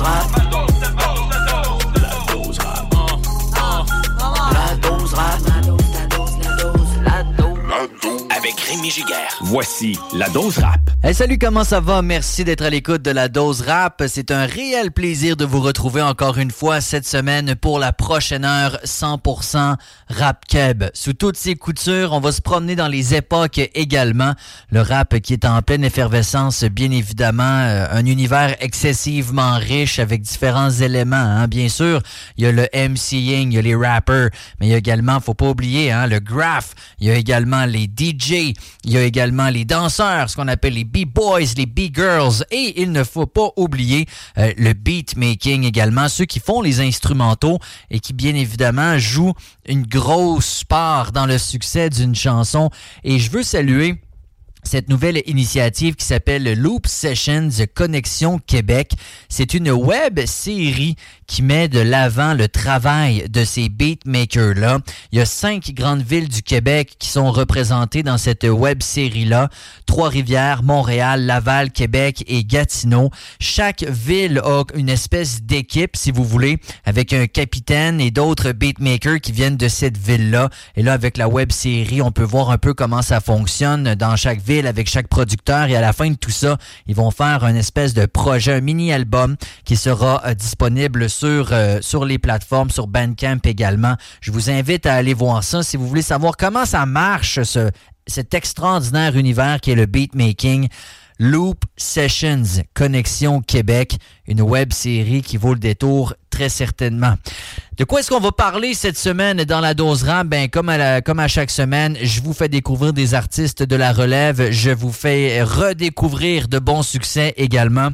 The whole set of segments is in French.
Rap. Avec Rémi Giguère. Voici la dose rap. Hey, salut, comment ça va? Merci d'être à l'écoute de la dose rap. C'est un réel plaisir de vous retrouver encore une fois cette semaine pour la prochaine heure 100% rap keb. Sous toutes ses coutures, on va se promener dans les époques également. Le rap qui est en pleine effervescence, bien évidemment, euh, un univers excessivement riche avec différents éléments. Hein. Bien sûr, il y a le MCing, il y a les rappers, mais il y a également, faut pas oublier, hein, le graph. Il y a également les DJ, il y a également les danseurs, ce qu'on appelle les B-boys, les B-girls, et il ne faut pas oublier euh, le beatmaking également, ceux qui font les instrumentaux et qui bien évidemment jouent une grosse part dans le succès d'une chanson. Et je veux saluer cette nouvelle initiative qui s'appelle Loop Sessions Connexion Québec. C'est une web série qui met de l'avant le travail de ces beatmakers-là. Il y a cinq grandes villes du Québec qui sont représentées dans cette web série-là. Trois-Rivières, Montréal, Laval, Québec et Gatineau. Chaque ville a une espèce d'équipe, si vous voulez, avec un capitaine et d'autres beatmakers qui viennent de cette ville-là. Et là, avec la web série, on peut voir un peu comment ça fonctionne dans chaque ville avec chaque producteur. Et à la fin de tout ça, ils vont faire un espèce de projet, un mini-album qui sera euh, disponible sur, euh, sur les plateformes, sur Bandcamp également. Je vous invite à aller voir ça si vous voulez savoir comment ça marche, ce, cet extraordinaire univers qui est le beatmaking. Loop Sessions, Connexion Québec, une web série qui vaut le détour très certainement. De quoi est-ce qu'on va parler cette semaine dans la dose rap? Ben, comme à, la- comme à chaque semaine, je vous fais découvrir des artistes de la relève. Je vous fais redécouvrir de bons succès également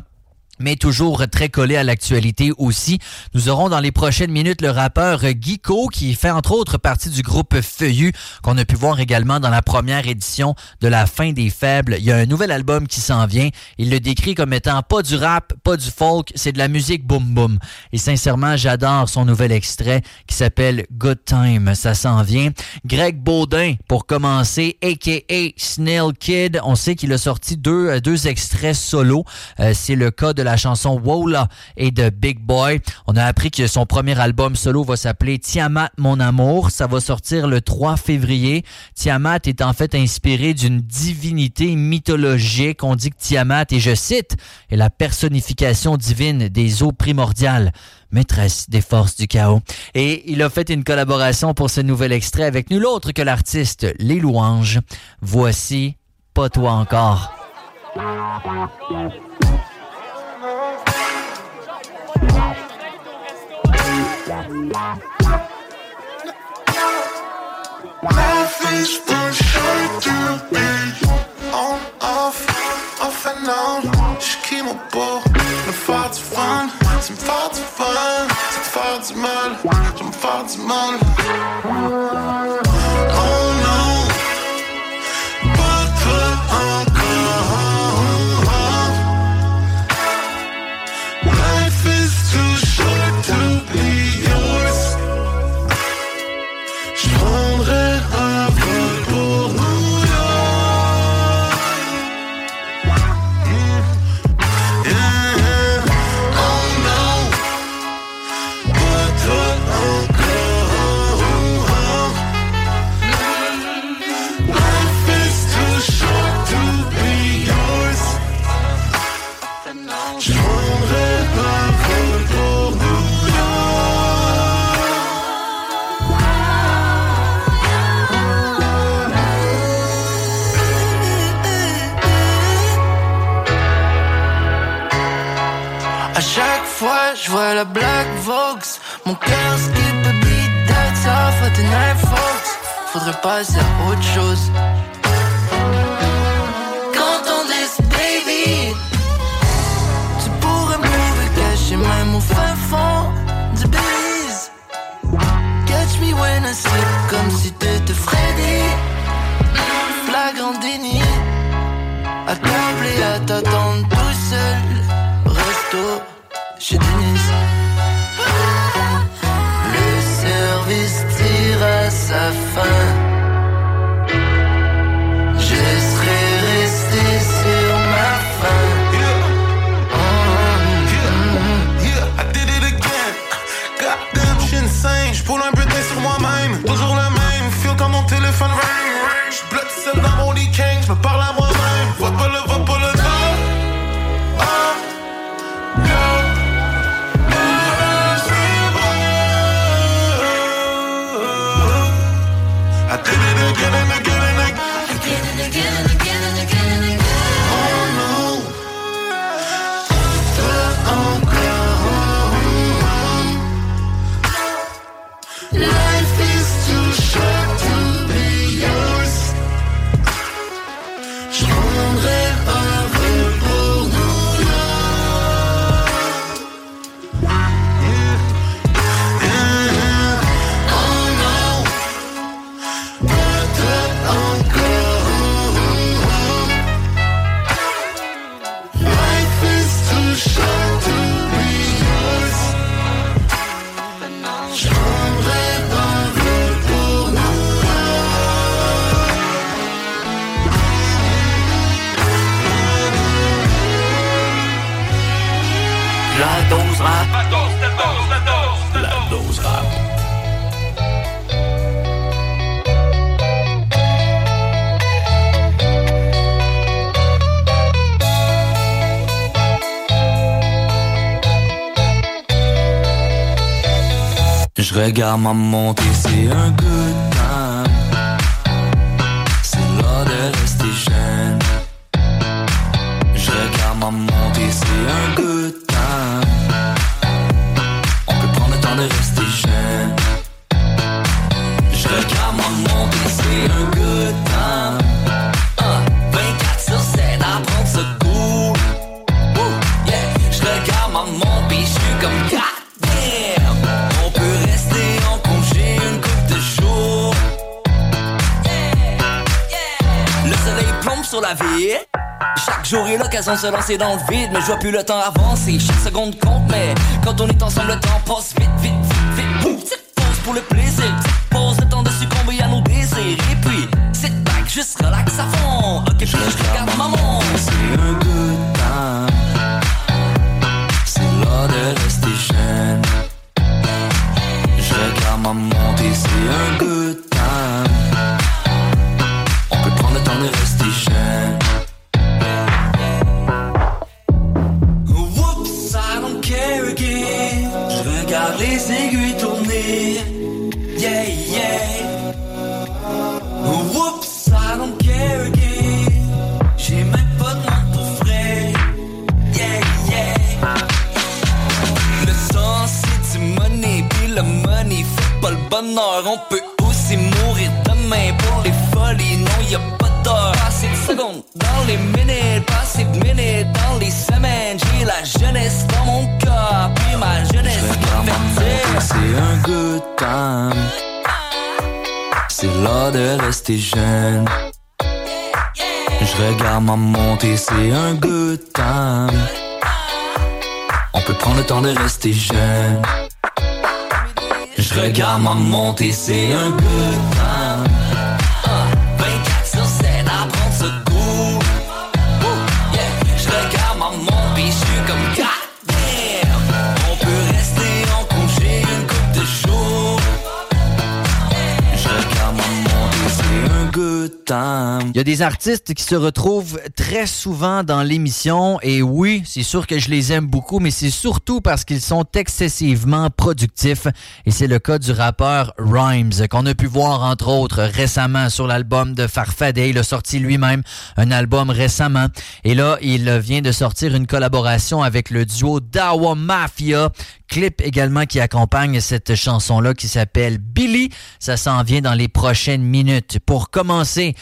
mais toujours très collé à l'actualité aussi. Nous aurons dans les prochaines minutes le rappeur Geeko qui fait entre autres partie du groupe Feuillu qu'on a pu voir également dans la première édition de La fin des faibles. Il y a un nouvel album qui s'en vient. Il le décrit comme étant pas du rap, pas du folk, c'est de la musique boom boom. Et sincèrement, j'adore son nouvel extrait qui s'appelle Good Time. Ça s'en vient. Greg Baudin pour commencer, aka Snail Kid. On sait qu'il a sorti deux, euh, deux extraits solo. Euh, c'est le cas de la chanson Wola et de Big Boy. On a appris que son premier album solo va s'appeler Tiamat Mon Amour. Ça va sortir le 3 février. Tiamat est en fait inspiré d'une divinité mythologique. On dit que Tiamat, et je cite, est la personnification divine des eaux primordiales maîtresse des forces du chaos. Et il a fait une collaboration pour ce nouvel extrait avec nul autre que l'artiste Les Louanges. Voici Pas toi encore. Is too short to on, off, off and on. Je me Fahr zu mal, Fahr zu mal. fois, je vois la Black Vox. Mon cœur skip a beat, that's off at the night, folks. Faudrait passer à autre chose. Je regarde ma montée, c'est un good time. C'est l'heure de rester jeune. Je regarde ma montée, c'est un good time. On se lancer dans le vide, mais je vois plus le temps avancer. Chaque seconde compte, mais quand on est ensemble, le temps passe vite, vite, vite, vite. Petite pause pour le plaisir, petite pause, le temps de succomber à nos désirs. Et puis, sit back, juste relax à fond. Ok, puis je regarde maman. Dans les minutes, pas ces minutes, dans les semaines, j'ai la jeunesse dans mon corps, puis ma jeunesse Je C'est un good time. C'est l'heure de rester jeune. Je regarde ma montée, c'est un good time. On peut prendre le temps de rester jeune. Je regarde ma montée, c'est un good time. Time. Il y a des artistes qui se retrouvent très souvent dans l'émission et oui, c'est sûr que je les aime beaucoup, mais c'est surtout parce qu'ils sont excessivement productifs et c'est le cas du rappeur Rhymes qu'on a pu voir entre autres récemment sur l'album de Farfadet. Il a sorti lui-même un album récemment et là, il vient de sortir une collaboration avec le duo Dawa Mafia clip également qui accompagne cette chanson-là qui s'appelle Billy. Ça s'en vient dans les prochaines minutes. Pour commencer,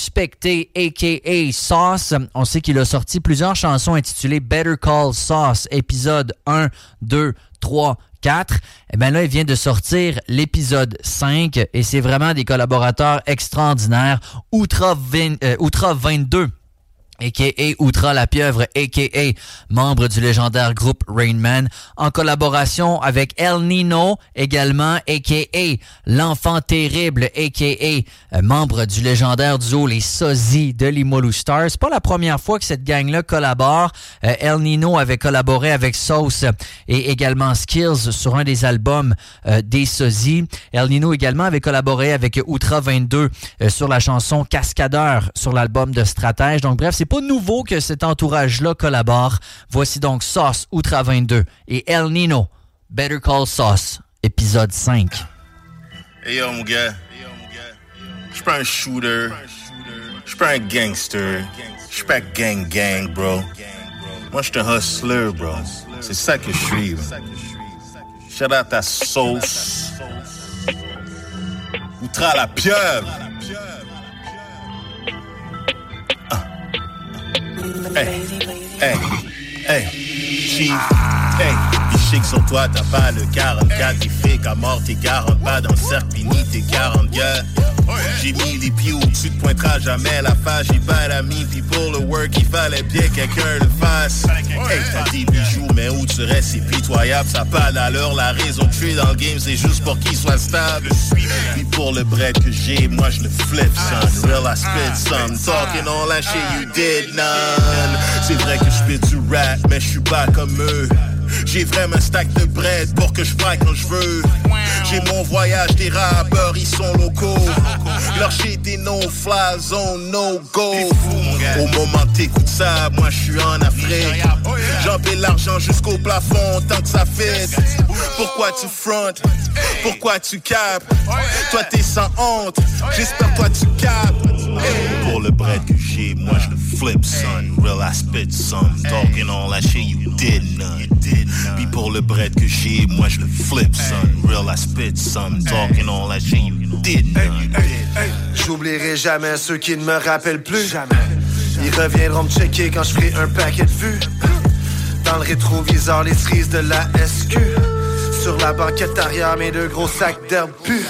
Suspecté aka Sauce. On sait qu'il a sorti plusieurs chansons intitulées Better Call Sauce, épisode 1, 2, 3, 4. Et bien là, il vient de sortir l'épisode 5 et c'est vraiment des collaborateurs extraordinaires. Outra, 20, euh, Outra 22 a.k.a. Outra la pieuvre, a.k.a. membre du légendaire groupe Rainman, en collaboration avec El Nino, également, a.k.a. l'enfant terrible, a.k.a. Euh, membre du légendaire duo Les Sosies de Limolu Stars. C'est pas la première fois que cette gang-là collabore. Euh, El Nino avait collaboré avec Sauce et également Skills sur un des albums euh, des Sosies. El Nino également avait collaboré avec Outra 22 sur la chanson Cascadeur sur l'album de Stratège. Donc bref, c'est pas nouveau que cet entourage-là collabore. Voici donc Sauce Outra 22 et El Nino, Better Call Sauce, épisode 5. Hey yo mon gars, je suis pas un shooter, je suis pas un gangster, je suis pas gang gang bro. Moi je suis un hustler bro, c'est ça que je suis. Shout out à Sauce, Outra la pieuvre. Hey, hey, hey, chief, hey. Chic sur toi, t'as pas le 44 T'es fait à mort, t'es 40 pas dans le cercle, ni t'es 40 gars J'ai mis les pieds au-dessus, te pointera jamais la face J'ai pas l'ami, puis pour le work, il fallait bien quelqu'un le fasse. Hey, t'as des bijoux, mais où tu restes, c'est pitoyable Ça pas d'allure, la raison de tuer dans le game, c'est juste pour qu'il soit stable. Puis pour le bread que j'ai, moi je le flip, son. Real, I spit some, talking all that shit you did none. C'est vrai que je du rap, mais je suis pas comme eux j'ai vraiment un stack de bread pour que je fasse quand je veux. J'ai mon voyage des rappeurs, ils sont locaux. Leur shit est no fly zone, no go. Au moment t'écoutes ça, moi je suis en Afrique. J'envoie l'argent jusqu'au plafond tant que ça fait. Pourquoi tu front? Pourquoi tu capes? Toi t'es sans honte, j'espère toi tu capes. Pour le bread que j'ai, moi je le flip son. Real I spit some. Talking all that shit you did none. Puis pour le bread que j'ai, moi je le flip son. Real I spit some. Talking all that shit you did none. J'oublierai jamais ceux qui ne me rappellent plus. Ils reviendront me checker quand je ferai un paquet de vues. Dans le rétroviseur, les cerises de la SQ. Sur la banquette arrière, mes deux gros sacs d'herbe pu.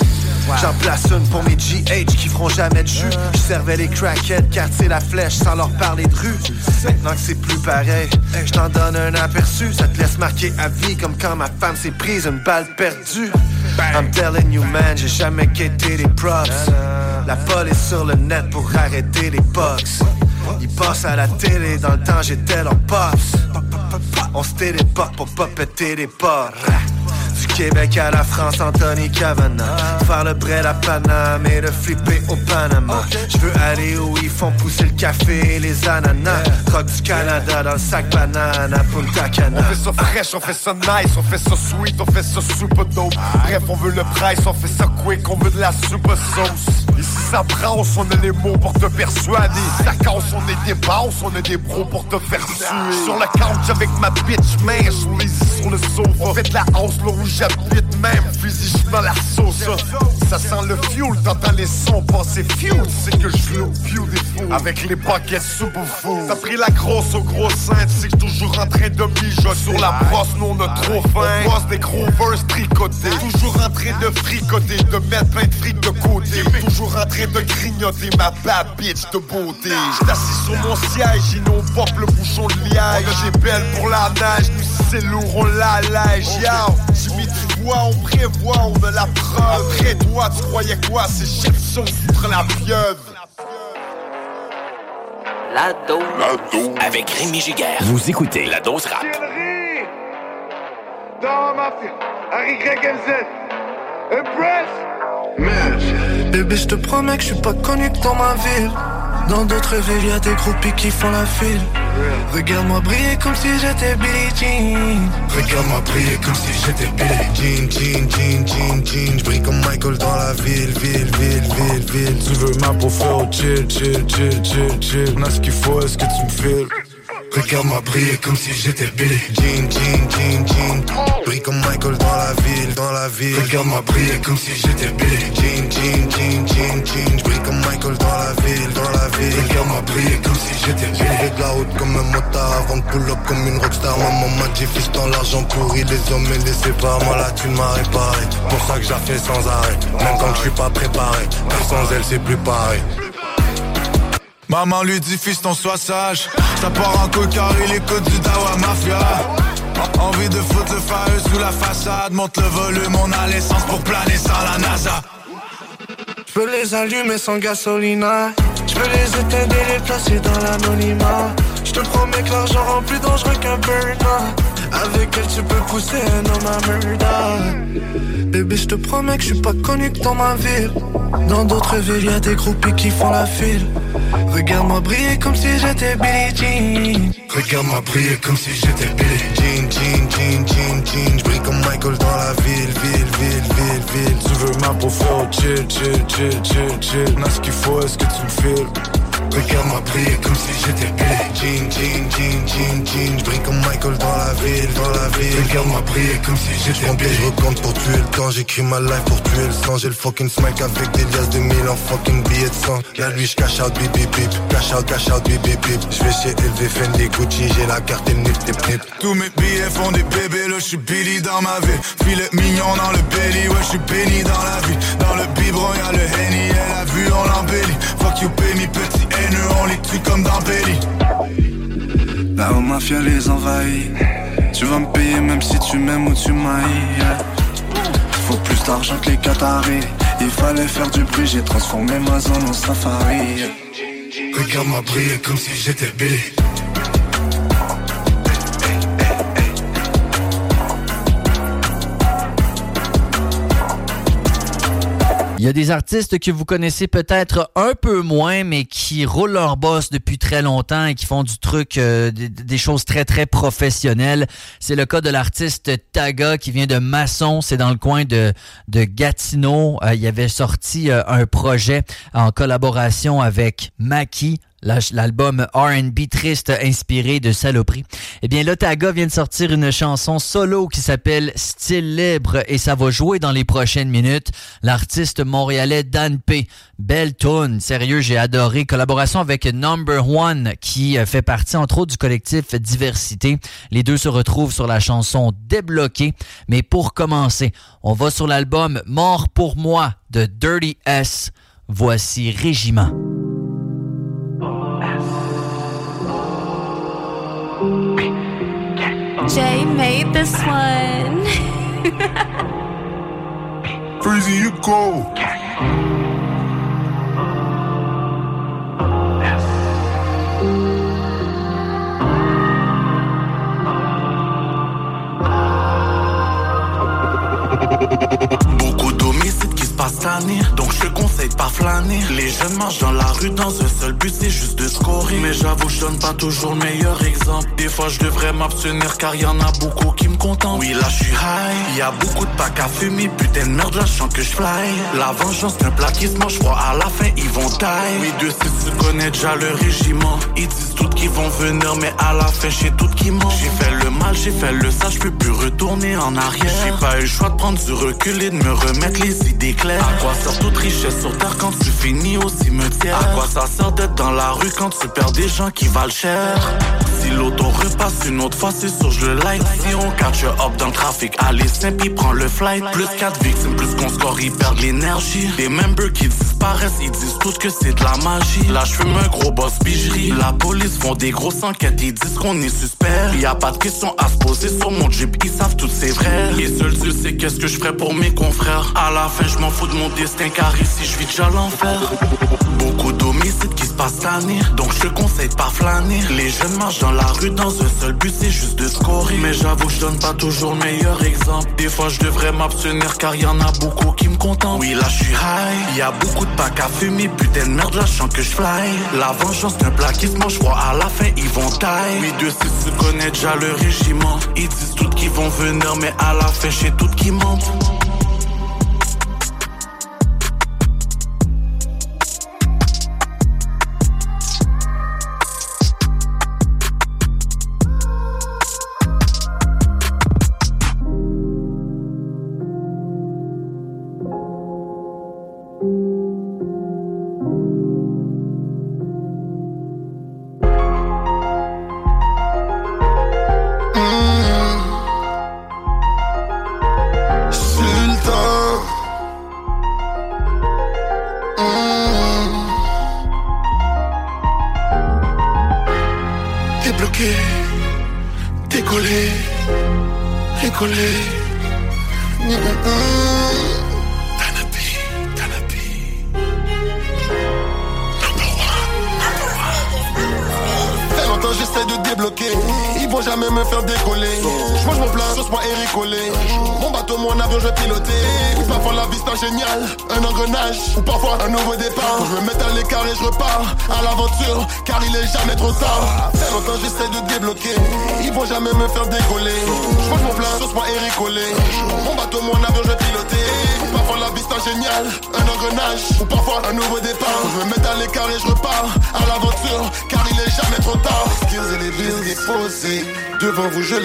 J'en place une pour mes GH qui feront jamais de jus. Je servais les crackheads, quartier la flèche sans leur parler de rue. Maintenant que c'est plus pareil, je t'en donne un aperçu. Ça te laisse marquer à vie comme quand ma femme s'est prise une balle perdue. I'm telling you man, j'ai jamais quitté les props. La police sur le net pour arrêter les box. Ils passent à la télé, dans le temps j'étais leur pops. On se téléporte pour pas péter les portes. Du Québec à la France, Anthony Cavana. Faire le bread à Panama et le flipper au Panama. Je veux aller où ils font pousser le café et les ananas. Rock du Canada dans le sac banane à Punta Cana. On fait ça fresh, on fait ça nice, on fait ça sweet, on fait ça super dope. Bref, on veut le price, on fait ça quick, on veut de la super sauce. Ça brasse, on a les mots pour te persuader. Ça casse, on est des boss, on a des bros pour te faire suer. Sur la couch avec ma bitch, man, sur les sur le sofa. On fait de la house là où j'habite même, fusil j'suis dans la sauce. Ça sent le fuel, t'entends les sons passer fuel. C'est que je le beautiful avec les paquets super fous. T'as pris la grosse au gros sein, sais que toujours en train de mijoter. Sur la brosse, nous on a trop faim. On des gros verses tricotés. Toujours en train de fricoter, de mettre plein de fric de côté. Toujours en de grignoter ma bad bitch de beauté. J'suis assis sur mon siège, pop le bouchon de a des belles pour la neige, nous si c'est lourd, on l'allège. Yo, j'ai mis du bois, on prévoit, on a la preuve. Après toi, tu croyais quoi? C'est chef son foutre la pieuvre. La dose. Avec Rémi Giguère. Vous écoutez La dose rap. Thierry Dans ma fille, Harry Greg MZ Impress Man, Bébé, je te promets que je suis pas connu que dans ma ville. Dans d'autres villes, y a des groupies qui font la file. Regarde-moi briller comme si j'étais Billie Jean. Regarde-moi briller comme si j'étais Billie Jean, Jean, Jean, Jean, Jean. J'brille comme Michael dans la ville, ville, ville, ville, ville. Tu veux ma pour faire chill, chill, chill, chill, chill. On a ce qu'il faut, est-ce que tu me files? Regarde-moi briller comme si j'étais Billy Jean, Jean, Jean, Jean. Brille comme Michael dans la ville, dans la ville. Regarde-moi briller comme si j'étais Billy Jean, Jean, Jean, Jean, Jean. J'brille comme Michael dans la ville, dans la ville. Regarde-moi briller comme si j'étais Billy. De la route comme un motard avant de pull up comme une rockstar. Maman m'a dit fils dans l'argent pourri Les hommes et les séparent, moi là tu m'as réparé. Pour ça que j'ai fait sans arrêt. Même quand je suis pas préparé. Sans elle c'est plus pareil Maman lui dit fils ton sois sage. Ça part en coca et les codes du Dawa Mafia. Envie de foutre le fire sous la façade. Monte le volume, on a l'essence pour planer sans la NASA. Je peux les allumer sans gasolina. Je peux les éteindre et les placer dans l'anonymat. Je te promets que l'argent rend plus dangereux qu'un burner avec elle tu peux pousser un homme à murder. Bébé je te promets que je suis pas connu que dans ma ville. Dans d'autres villes y'a des groupies qui font la file. Regarde-moi briller comme si j'étais Billie Jean. Regarde-moi briller comme si j'étais Billie Jean, Jean, Jean, Jean, Jean. J'brille comme Michael dans la ville, ville, ville, ville, ville. Tu veux ma pour faire chill, chill, chill, chill, chill. On a ce qu'il faut, est-ce que tu me files? Regarde-moi briller comme si j'étais Billy Jean, Jean, Jean, Jean, Jean. J'brille comme Michael dans la ville, dans la ville. Regarde-moi briller comme si j'étais Billy Je recompte pour tuer le temps, j'écris ma life pour tuer le sang. J'ai le fucking smack avec des liasses de mille en fucking billets de sang. Y'a lui j'cash out bip bip bip. Cash out, cash out bip bip bip. J'vais chez LV Fendi Gucci, j'ai la carte et le nip tip nip. Tous mes billets font des bébés, là j'suis Billy dans ma vie Filet mignon dans le belly, ouais j'suis béni dans la vie. Dans le biberon y'a le Henny, elle a vu on l'embellit. Fuck you pay me petit haineux, on les comme dans Belly. La haut mafia les envahit. Tu vas me payer même si tu m'aimes ou tu m'haïs Faut plus d'argent que les Qataris. Il fallait faire du bruit, j'ai transformé ma zone en safari Regarde-moi briller comme si j'étais Billy Il y a des artistes que vous connaissez peut-être un peu moins, mais qui roulent leur boss depuis très longtemps et qui font du truc, euh, des, choses très, très professionnelles. C'est le cas de l'artiste Taga qui vient de Masson. C'est dans le coin de, de Gatineau. Euh, il avait sorti euh, un projet en collaboration avec Maki, l'album R&B triste inspiré de Saloperie. Eh bien, Lotaga vient de sortir une chanson solo qui s'appelle Style libre et ça va jouer dans les prochaines minutes. L'artiste montréalais Dan P. Belle tune, sérieux, j'ai adoré. Collaboration avec Number One qui fait partie entre autres du collectif Diversité. Les deux se retrouvent sur la chanson Débloqué. Mais pour commencer, on va sur l'album Mort pour moi de Dirty S. Voici Régiment. Jay made this one. Freezy, you go. Les jeunes marchent dans la rue dans un seul but c'est juste de scorer. Mais j'avoue je donne pas toujours le meilleur exemple. Des fois je devrais m'abstenir car y en a beaucoup qui me contentent. Oui là je suis high. Y a beaucoup de packs à fumer Putain de merde là je sens que je fly. La vengeance d'un plat qui se mange froid à la fin ils vont taille. Oui de si tu connais déjà le régiment. Ils disent tout qu'ils vont venir mais à la fin j'ai tout qui ment J'ai fait le mal j'ai fait le ça je peux plus retourner en arrière. J'ai pas eu le choix de prendre du recul et de me remettre les idées claires. À quoi sert toute richesse sur quand tu finis au cimetière. À quoi ça sert d'être dans la rue quand tu perds des gens qui valent cher? Si l'auto repasse une autre fois c'est sûr je le like. Si on catch up dans le trafic allez simple il prend le flight. Plus 4 victimes plus qu'on score ils perdent l'énergie. Des members qui ils disent tous que c'est de la magie Là je fume un gros boss pigerie La police font des grosses enquêtes ils disent qu'on est suspect Y a pas de questions à se poser sur mon jeep ils savent tout c'est vrai Et seul Dieu sait qu'est-ce que je ferais pour mes confrères À la fin je m'en fous de mon destin car ici je vis déjà l'enfer. Beaucoup d'homicides qui se passent l'année, donc je te conseille pas flâner. Les jeunes marchent dans la rue dans un seul but, c'est juste de scorer. Mais j'avoue, je donne pas toujours le meilleur exemple. Des fois, je devrais m'abstenir car y en a beaucoup qui me contentent. Oui, là, je suis high. Y a beaucoup de packs à fumer, putain de merde, là, je que je fly. La vengeance d'un plat qui se mange froid, à la fin, ils vont. Mes deux six se connaissent déjà le régiment. Ils disent toutes qu'ils vont venir, mais à la fin, j'ai toutes qui mentent.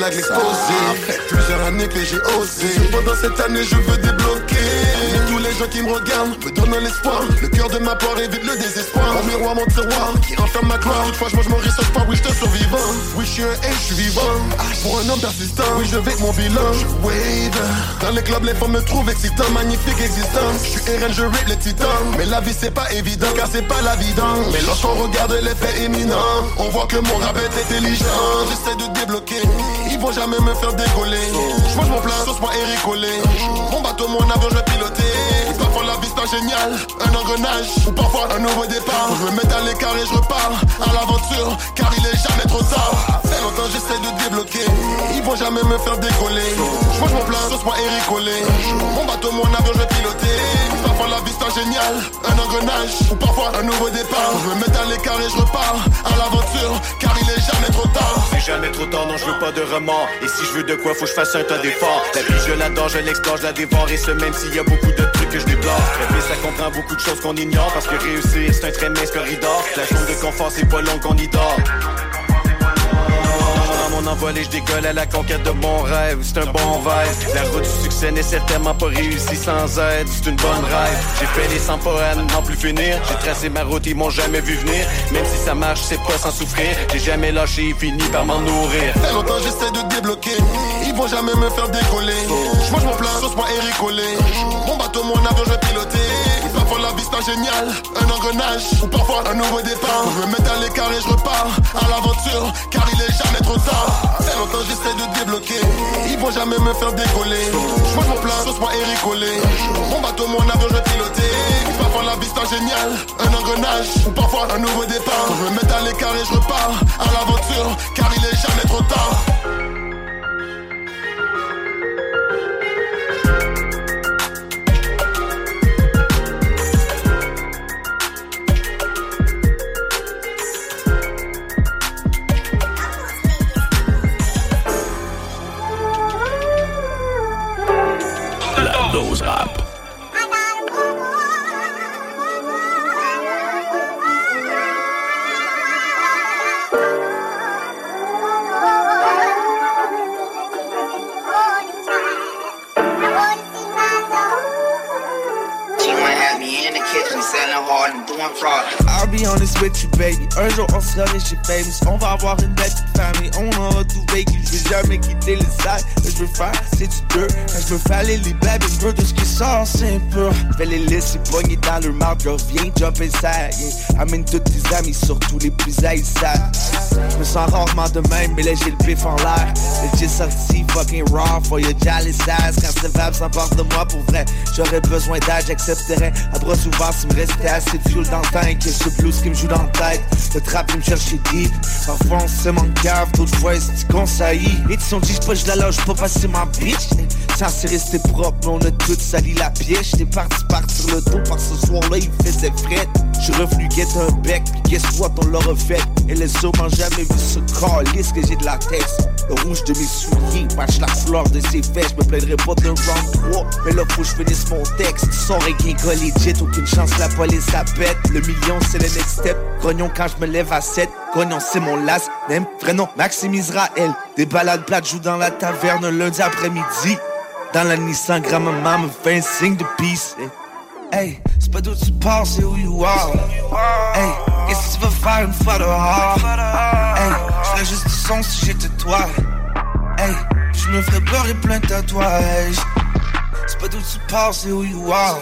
Plusieurs années que j'ai osé. Pendant cette année, je veux débloquer. Tous les gens qui me regardent me donnent l'espoir. Le cœur de ma poire évite le désespoir. Mon miroir, mon tiroir qui enferme ma gloire. Toutefois, je mange research pas. Oui, je te survivant. Oui, je suis un et je suis vivant. Pour un homme persistant, oui, je vais mon bilan. Je wave. Dans les clubs, les femmes me trouvent excitant. Magnifique existence. Je suis RN, je rape les titans. Mais la vie, c'est pas évident car c'est pas la. Mais lorsqu'on regarde les faits éminents, on voit que mon rap est intelligent. J'essaie de débloquer. Vont jamais me faire décoller. Je mange mon plat, sauce moi Eric Collé. Mon bateau, mon avion, je vais piloter. Parfois la vista géniale, un engrenage. Ou parfois un nouveau départ. Je me mets à l'écart et je repars à l'aventure. Car il est jamais trop tard. Fait longtemps j'essaie de débloquer. Ils vont jamais me faire décoller. Je mange mon plat, sauce moi Eric Collé. Mon bateau, mon avion, je vais piloter. Ou parfois la vista géniale, un engrenage. Ou parfois un nouveau départ. Je me mets à l'écart et je repars à l'aventure. Car il est jamais trop tard. C'est jamais trop tard, non, je veux pas de remords. Et si je veux de quoi, faut que je fasse un tas d'efforts. La vie, je l'adore, je l'explore, je la dévore. Et ce, même s'il y a beaucoup de trucs que je déplore. Rêver, ça comprend beaucoup de choses qu'on ignore. Parce que réussir, c'est un très mince corridor. La zone de confort, c'est pas long qu'on y dort. Mon envol et je décolle à la conquête de mon rêve. C'est un bon vibe. La route du succès n'est certainement pas réussie sans aide. C'est une bonne rêve. J'ai fait les 100 pas n'en plus finir. J'ai tracé ma route, ils m'ont jamais vu venir. Même si ça marche, c'est pas sans souffrir. J'ai jamais lâché, fini par m'en nourrir. Fait longtemps j'essaie de débloquer. Ils vont jamais me faire décoller. Je mange mon plat, sauce moi Collé. Mon bateau, mon avion, je vais un engrenage. Ou parfois un nouveau départ. Je me mets à l'écart et je repars à l'aventure. Car il est jamais trop tard. Fait longtemps j'essaie de débloquer. Ils vont jamais me faire décoller. Je mange mon plat, sauce moi Eric Collé. Mon bateau, mon avion, je. Ou parfois la vista géniale, un engrenage. Ou parfois un nouveau départ. Je me mets à l'écart et je repars à l'aventure. Car il est jamais trop tard. Selling hard and doing fraud. I'll be honest with you, baby. Un jour, on sera riche et famous. On va avoir une belle On aura tout vécu. Je vais jamais quitter les salles. Je veux faire, c'est du deux. Je veux faire les baby girl de ce qui sort, c'est pur. Je vais les laisser pogner dans leur mouth. Je reviens, jump inside. Yeah. Amène tous tes amis, surtout les plus haïssables. Je me sens rarement de même, mais là, j'ai le pif en l'air. J'ai sorti fucking raw for your jolly size. Quand ce vibe s'emporte de moi pour vrai, j'aurais besoin d'aide, j'accepterais. À bras ouverts s'il me restait assez de fuel dans le tank. Et ce blues qui me joue dans la tête. Le trap vient me chercher deep. On se mon cave, d'autres fois c'est qu'on saillit. Et tu sont dit, pas, la loge, pas passer ma bitch. Censé rester propre, mais on a tout sali la pièce. J'étais parti partir le dos par ce soir-là, il faisait fret. J'suis revenu get un bec, guess what, on l'a refait. Et les hommes jamais vu ce calice que j'ai de la tête. Le rouge de mes souliers match la fleur de ses fesses. Je me plaindrai pas d'un round 3, mais là faut que je finisse mon texte. Son reggae legit, aucune chance la police à pète. Le million c'est le next step. Grognon quand je me lève à 7. Grognon c'est mon last name. Vrai nom, Maxime Israël. Des balades plates jouent dans la taverne lundi après-midi. Dans la Nissan, grand-maman me fait un signe de peace. Hey, c'est pas d'où tu pars, c'est où you are. Hey, qu'est-ce que tu veux faire une fois dehors? Hey, je ferais juste du son si j'étais toi. Hey, je me ferais pleurer plein de tatouages. C'est pas d'où tu pars, c'est où you are.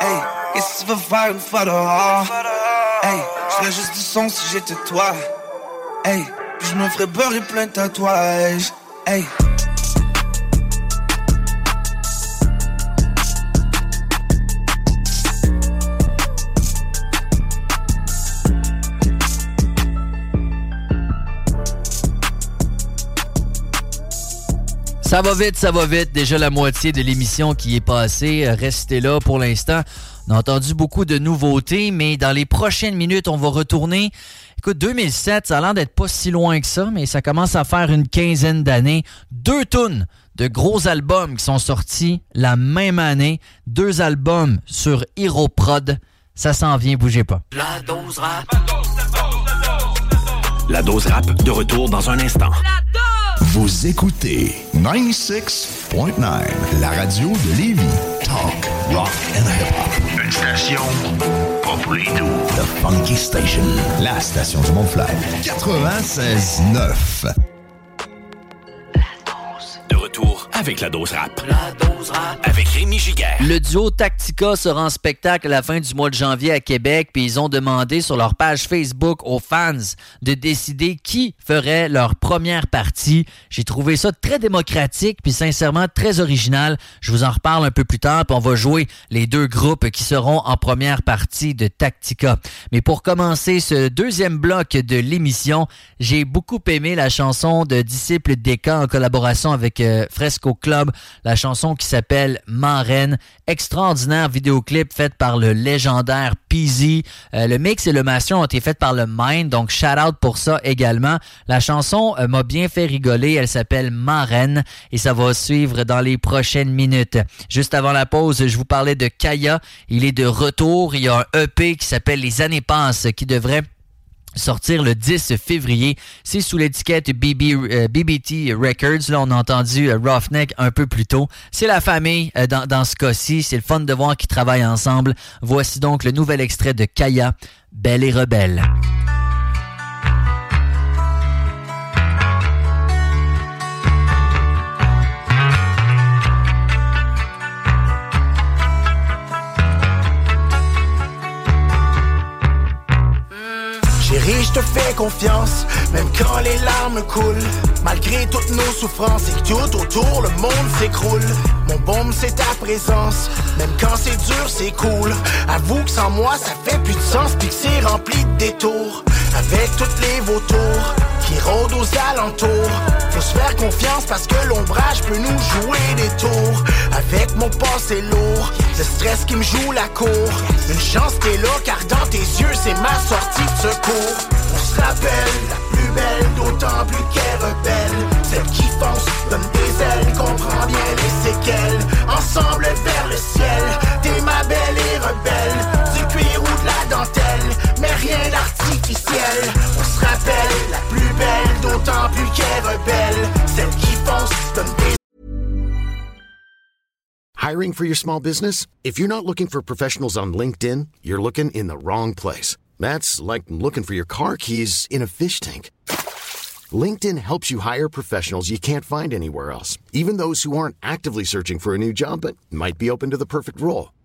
Hey, qu'est-ce que tu veux faire une fois dehors? Hey, je ferais juste du son si j'étais toi. Hey, je me ferais beurrer plein de tatouages. Hey. Ça va vite, ça va vite. Déjà la moitié de l'émission qui est passée. Restez là pour l'instant. On a entendu beaucoup de nouveautés, mais dans les prochaines minutes, on va retourner. Écoute, 2007, ça a l'air d'être pas si loin que ça, mais ça commence à faire une quinzaine d'années. Deux tonnes de gros albums qui sont sortis la même année. Deux albums sur Hero Prod. Ça s'en vient, bougez pas. La dose rap. La dose rap de retour dans un instant. Vous écoutez 96.9, la radio de Lévis. Talk, rock and hip-hop. Une station pas pour les doux. The Funky Station, la station du Mont-Fly. 96.9. De retour avec la dose rap. La dose rap. Avec Rémi Giguère. Le duo Tactica sera en spectacle à la fin du mois de janvier à Québec, puis ils ont demandé sur leur page Facebook aux fans de décider qui ferait leur première partie. J'ai trouvé ça très démocratique, puis sincèrement très original. Je vous en reparle un peu plus tard, puis on va jouer les deux groupes qui seront en première partie de Tactica. Mais pour commencer ce deuxième bloc de l'émission, j'ai beaucoup aimé la chanson de Disciple Deka en collaboration avec Fresco Club, la chanson qui s'appelle Marraine. Extraordinaire vidéoclip fait par le légendaire Peasy. Euh, le mix et le master ont été faits par le Mind, donc shout out pour ça également. La chanson euh, m'a bien fait rigoler, elle s'appelle Marraine et ça va suivre dans les prochaines minutes. Juste avant la pause, je vous parlais de Kaya. Il est de retour, il y a un EP qui s'appelle Les années passent qui devrait sortir le 10 février. C'est sous l'étiquette BB, euh, BBT Records. Là, on a entendu euh, Roughneck un peu plus tôt. C'est la famille euh, dans, dans ce cas-ci. C'est le fun de voir qu'ils travaillent ensemble. Voici donc le nouvel extrait de Kaya, Belle et Rebelle. Chérie, je te fais confiance, même quand les larmes coulent. Malgré toutes nos souffrances et que tout autour le monde s'écroule. Mon bombe, c'est ta présence, même quand c'est dur, c'est cool. Avoue que sans moi, ça fait plus de sens, puis que c'est rempli de détours. Avec toutes les vautours qui rôdent aux alentours. Faut se faire confiance parce que l'ombrage peut nous jouer des tours. Avec mon passé lourd, le stress qui me joue la cour. Une chance t'es là car dans tes yeux c'est ma sortie de secours. On se rappelle la plus belle, d'autant plus qu'elle rebelle. Celle qui fonce, donne des ailes, comprend bien les séquelles. Ensemble vers le ciel, t'es ma belle et rebelle. Du cuir ou de la dentelle, mais rien d'artificiel. On se rappelle la plus belle, d'autant plus qu'elle rebelle. Celle qui fonce, donne des Hiring for your small business? If you're not looking for professionals on LinkedIn, you're looking in the wrong place. That's like looking for your car keys in a fish tank. LinkedIn helps you hire professionals you can't find anywhere else, even those who aren't actively searching for a new job but might be open to the perfect role.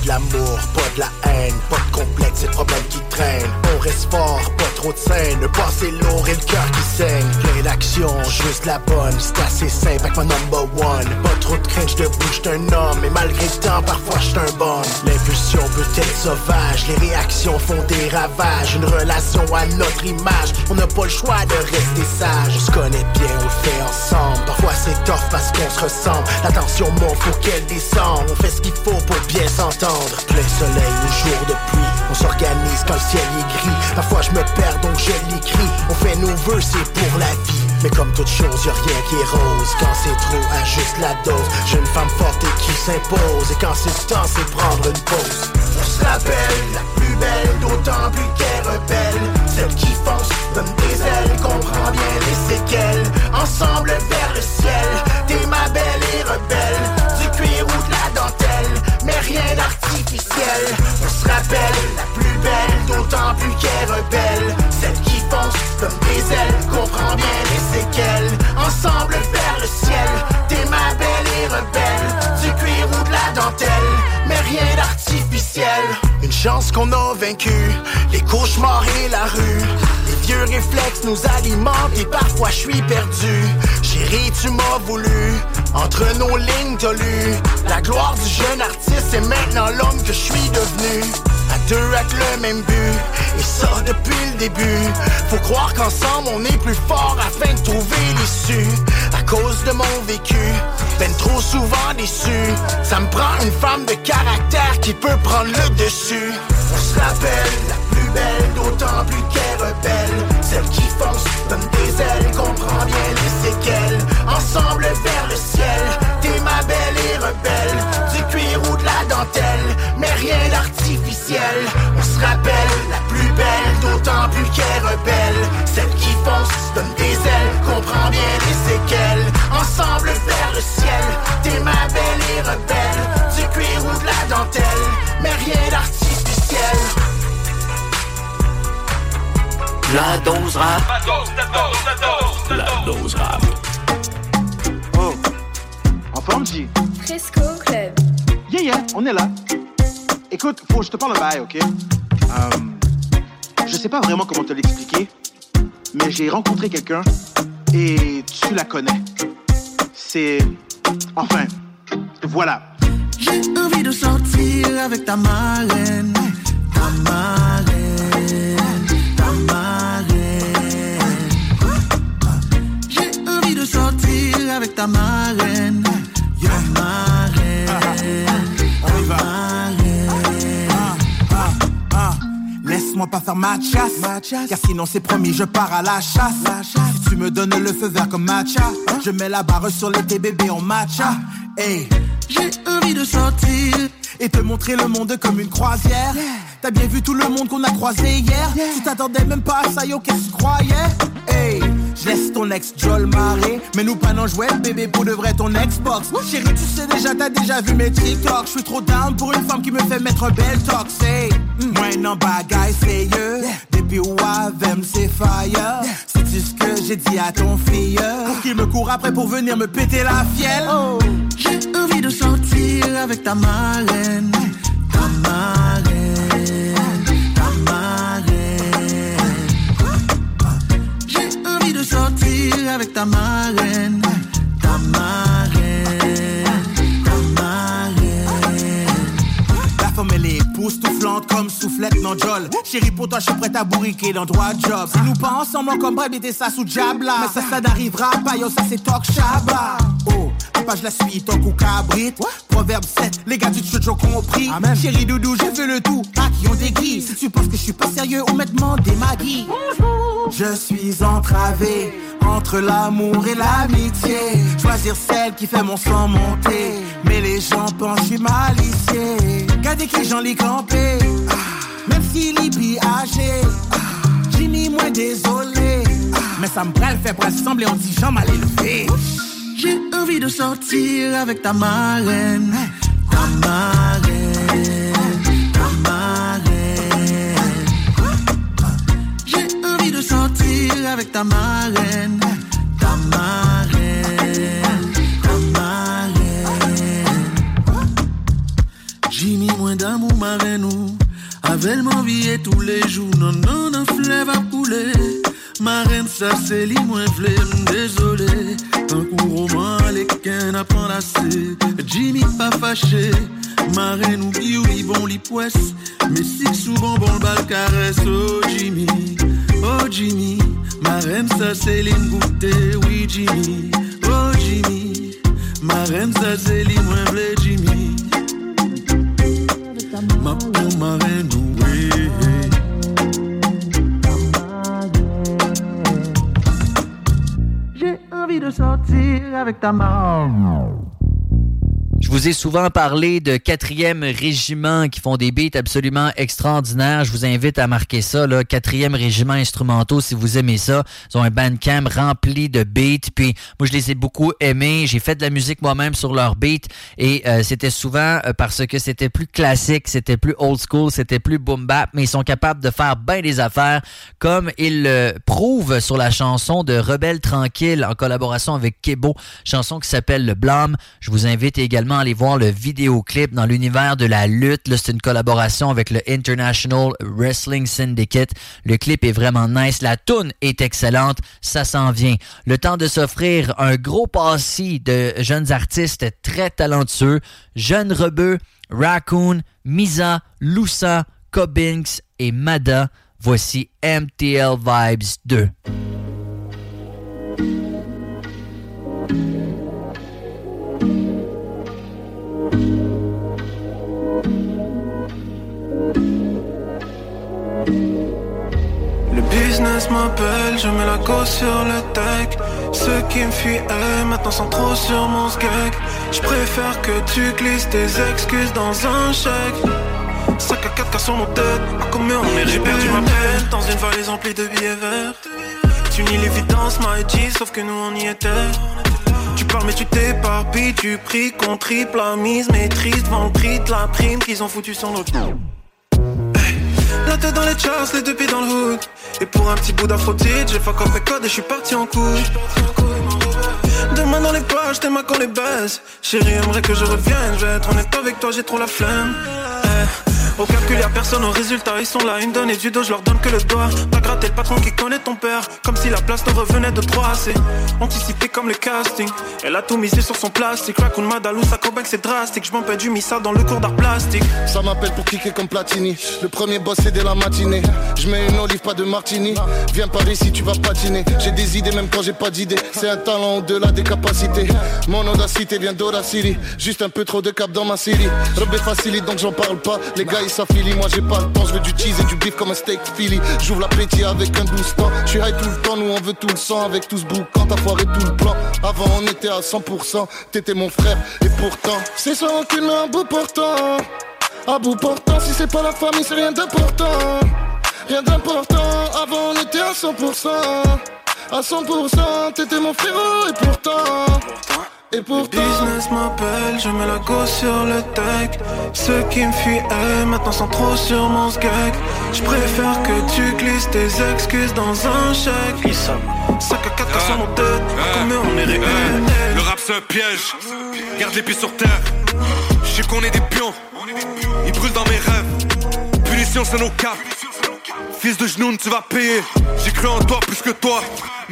De l'amour, pas de la haine, pas de complexe et problèmes qui traînent. Reste fort, pas trop de scène, le passé lourd et le cœur qui saigne. Plein d'action, juste la bonne, c'est assez simple avec ma number one. Pas trop de crainte, je bouge un homme, et malgré le temps, parfois je un bon. L'impulsion peut être sauvage, les réactions font des ravages. Une relation à notre image, on n'a pas le choix de rester sage. On se connaît bien, on le fait ensemble. Parfois c'est tough parce qu'on se ressemble. La tension monte, faut qu'elle descende. On fait ce qu'il faut pour bien s'entendre. Plein soleil ou jour de pluie, on s'organise quand le ciel est gris. Parfois je me perds donc je l'écris. On fait nos vœux, c'est pour la vie. Mais comme toute chose, y'a rien qui est rose. Quand c'est trop, ajuste la dose. Jeune femme forte et qui s'impose. Et quand c'est temps, c'est prendre une pause. On se rappelle, la plus belle, d'autant plus qu'elle rebelle. Celle qui fonce, donne des ailes, comprend bien les séquelles. Ensemble vers le ciel, t'es ma belle et rebelle. Du cuir ou de la dentelle, mais rien d'artificiel. On se rappelle, la plus belle, d'autant plus qu'elle rebelle. Celle qui fonce, donne des ailes, comprend bien les séquelles. Ensemble vers le ciel, t'es ma belle et rebelle. Du cuir ou de la dentelle, mais rien d'artificiel. Une chance qu'on a vaincu les cauchemars et la rue. Les vieux réflexes nous alimentent et parfois je suis perdu. Chérie, tu m'as voulu. Entre nos lignes, t'as lu. La gloire du jeune artiste, c'est maintenant l'homme que je suis devenu. À deux avec le même but, et ça depuis le début. Faut croire qu'ensemble on est plus fort afin de trouver l'issue. À cause de mon vécu, ben trop souvent déçu. Ça me prend une femme de caractère qui peut prendre le dessus. On se rappelle, la plus belle, d'autant plus qu'elle rebelle. Celle qui fonce, donne des ailes, comprend bien les séquelles. Ensemble vers le ciel, t'es ma belle et rebelle. Du cuir ou de la dentelle, mais rien d'artificiel. On se rappelle, la plus belle, d'autant plus qu'elle rebelle. Celle qui fonce, donne des ailes, comprend bien les séquelles. Ensemble vers le ciel, t'es ma belle et rebelle. Du cuir ou de la dentelle, mais rien d'artificiel. La dose rap. La dose rap. Oh, en forme, J? Fresco Club. Yeah, yeah, on est là. Écoute, faut que je te parle un bail, ok? Euh, je sais pas vraiment comment te l'expliquer, mais j'ai rencontré quelqu'un et tu la connais. C'est. Enfin, voilà. J'ai envie de sortir avec ta marraine, ta marraine, ta marraine. Avec ta marraine, yo marraine, On y va. marraine. Ah, ah. Laisse-moi pas faire ma chasse, car sinon c'est promis, je pars à la chasse. Si tu me donnes le feu vert comme matcha, je mets la barre sur l'été bébé en matcha. Hey. J'ai envie de sortir et te montrer le monde comme une croisière. T'as bien vu tout le monde qu'on a croisé hier. Tu t'attendais même pas à ça, yo, qu'est-ce que tu croyais? Hey, laisse ton ex Joel marrer. Mais nous pas non jouer, bébé, pour de vrai ton Xbox. Chérie, tu sais déjà, t'as déjà vu mes TikTok. Je suis trop down pour une femme qui me fait mettre un bel talk. Say, moi non bagaille, sérieux. Depuis Wavem, c'est fire. C'est-tu ce que j'ai dit à ton fille? Pour qu'il me court après pour venir me péter la fielle. J'ai envie de sortir avec ta marraine, ta marraine, avec ta marraine. Ta marraine. Ta marraine. La femme elle est époustouflante comme soufflette non jol Chérie pour toi je suis prête à bourriquer dans droit job Si nous pas ensemble comme bref mettez ça sous diable Mais ça ça n'arrivera pas yo ça c'est talk shaba Oh Papa je la suis tant ou cabrit. Proverbe 7 les gars du ont compris. Chérie doudou j'ai fait le tout. Ah qui ont des Si tu penses que je suis pas sérieux honnêtement des maguis Je suis entravé entre l'amour et l'amitié. Choisir celle qui fait mon sang monter. Mais les gens pensent que je suis malicieux. Regardez qui j'en lis campé Ah, Même s'il est âgé. Jimmy moins désolé. Ah, Mais ça me le fait sembler on dit Jean mal élevé J'ai envie de sortir avec ta marraine. Ta marraine. De sortir avec ta marraine. Ta marraine. Ta marraine. Jimmy, moins d'amour, marraine, nous. Avec m'envier tous les jours, non, non, un fleuve à couler. Marraine, ça c'est li moins flemme, désolé. Un coup roman, les qu'un apprend assez. Jimmy pas fâché. Marraine oublie ou ils vont li poisse. Mais si souvent bon le bal caresse, oh Jimmy, oh Jimmy. Marraine, ça c'est li goûter, oui Jimmy, oh Jimmy. Marraine, ça c'est li moins blé, Jimmy. Ma pour marraine, oui. J'ai envie de sortir avec ta maman. Vous ai souvent parlé de 4e régiment qui font des beats absolument extraordinaires. Je vous invite à marquer ça, là, 4e régiment instrumentaux si vous aimez ça. Ils ont un bandcamp rempli de beats. Puis moi, je les ai beaucoup aimés. J'ai fait de la musique moi-même sur leurs beats et euh, c'était souvent euh, parce que c'était plus classique, c'était plus old school, c'était plus boom bap, mais ils sont capables de faire bien des affaires comme ils le prouvent sur la chanson de Rebelle Tranquille en collaboration avec Kebo, chanson qui s'appelle Le Blâme. Je vous invite également aller voir le vidéoclip dans l'univers de la lutte. C'est une collaboration avec le International Wrestling Syndicate. Le clip est vraiment nice. La tune est excellente. Ça s'en vient. Le temps de s'offrir un gros passis de jeunes artistes très talentueux. Jeune Rebeu, Raccoon, Misa, Lusa, Cobbinks et Mada. Voici MTL Vibes 2. Le business m'appelle, je mets la go sur le deck Ceux qui me fuient, eh, maintenant sont trop sur mon skeg. Je préfère que tu glisses tes excuses dans un chèque. 5 à 4 cas sur mon tête, à combien on est J'ai perdu ma peine. dans une valise remplie de billets verts. Tu nies l'évidence, my G, sauf que nous on y était. Tu parles mais tu t'éparpilles, tu pries qu'on triple la mise Maîtrise devant le prix de la prime qu'ils ont foutu sur notre la dans les charts, les deux pieds dans le hood. Et pour un petit bout d'aphrodite, j'ai fuck off et code et je suis parti en couille. Demain dans les plages, t'es ma qu'on les baise Chérie aimerait que je revienne, je vais être honnête avec toi, j'ai trop la flemme Au calcul y'a personne, au résultat ils sont là Une donnée du dos, je leur donne que le doigt Pas gratter le patron qui connaît ton père Comme si la place te revenait de trois C'est anticipé comme le casting Elle a tout misé sur son plastique Raccoon Madalou, sa que c'est drastique Je m'en du missa dans le cours d'art plastique Ça m'appelle pour kicker comme Platini. Le premier boss c'est dès la matinée. Je mets une olive, pas de martini. Viens par ici, tu vas patiner. J'ai des idées même quand j'ai pas d'idées. C'est un talent au-delà des capacités. Mon audacité vient d'Audacity. Juste un peu trop de cap dans ma série. Rebé facilite donc j'en parle pas. Les gars ils s'affilient, moi j'ai pas le temps. Je veux du cheese et du beef comme un steak Philly. J'ouvre l'appétit avec un douce temps. Je suis high tout le temps, nous on veut tout le sang. Avec tout ce boucan, t'as foiré tout le plan. Avant on était à 100%. T'étais mon frère et pourtant. C'est sans aucune à bout portant. À bout portant, si c'est pas la famille, c'est rien d'important. Rien d'important, avant on était à 100%. À 100%, t'étais mon frérot et pourtant. Et Le pourtant. business m'appelle, je mets la go sur le deck Ceux qui me fuient, eh, maintenant sont trop sur mon skeg Je préfère que tu glisses tes excuses dans un chèque 5 à 4 sur mon tête, à combien on est réel Le rap c'est un piège, garde les pieds sur terre. Je sais qu'on est des pions, ils brûlent dans mes rêves. Punition c'est nos caps. Fils de genoux, tu vas payer. J'ai cru en toi plus que toi.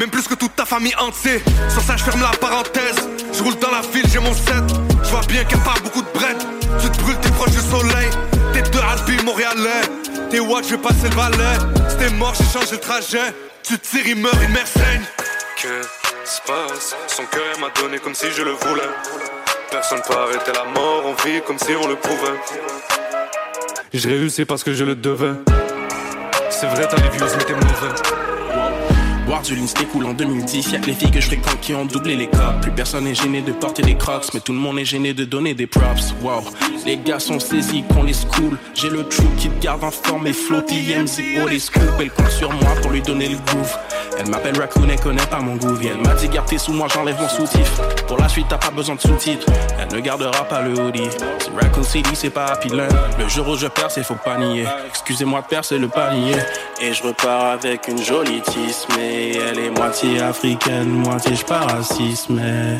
Même plus que toute ta famille entière. Sur ça, je ferme la parenthèse. Je roule dans la ville, j'ai mon set. Je vois bien qu'elle parle beaucoup de brette. Tu te brûles, t'es proche du soleil. T'es de Albi, Montréalais. T'es what, je vais passer le valet. C'était mort, j'ai changé le trajet. Tu tires, il meurt, il meurt saigne. Que se passe? Son cœur m'a donné comme si je le voulais. Personne peut arrêter la mort, on vit comme si on le pouvait. J'ai réussi parce que je le devais. C'est vrai, t'as les views, mais t'es mauvais. Boire du cool en 2010. Y'a que les filles que je fréquente qui ont doublé les cas. Plus personne n'est gêné de porter des crocs, mais tout le monde est gêné de donner des props. Wow, les gars sont saisis qu'on les school. J'ai le trou qui te garde en forme et flow. TMZ, oh les scoops. Elle compte sur moi pour lui donner le groove. Elle m'appelle Raccoon, elle connaît pas mon goût. Elle m'a dit garde sous moi, j'enlève mon soutif. Pour la suite, t'as pas besoin de sous-titres. Elle ne gardera pas le hoodie. C'est Raccoon c'est pas Happy Land. Le jour où je perds, c'est faut pas nier. Excusez-moi de perdre, c'est le panier. Et je repars avec une jolie tisse, mais elle est moitié africaine, moitié j'paracis, mais.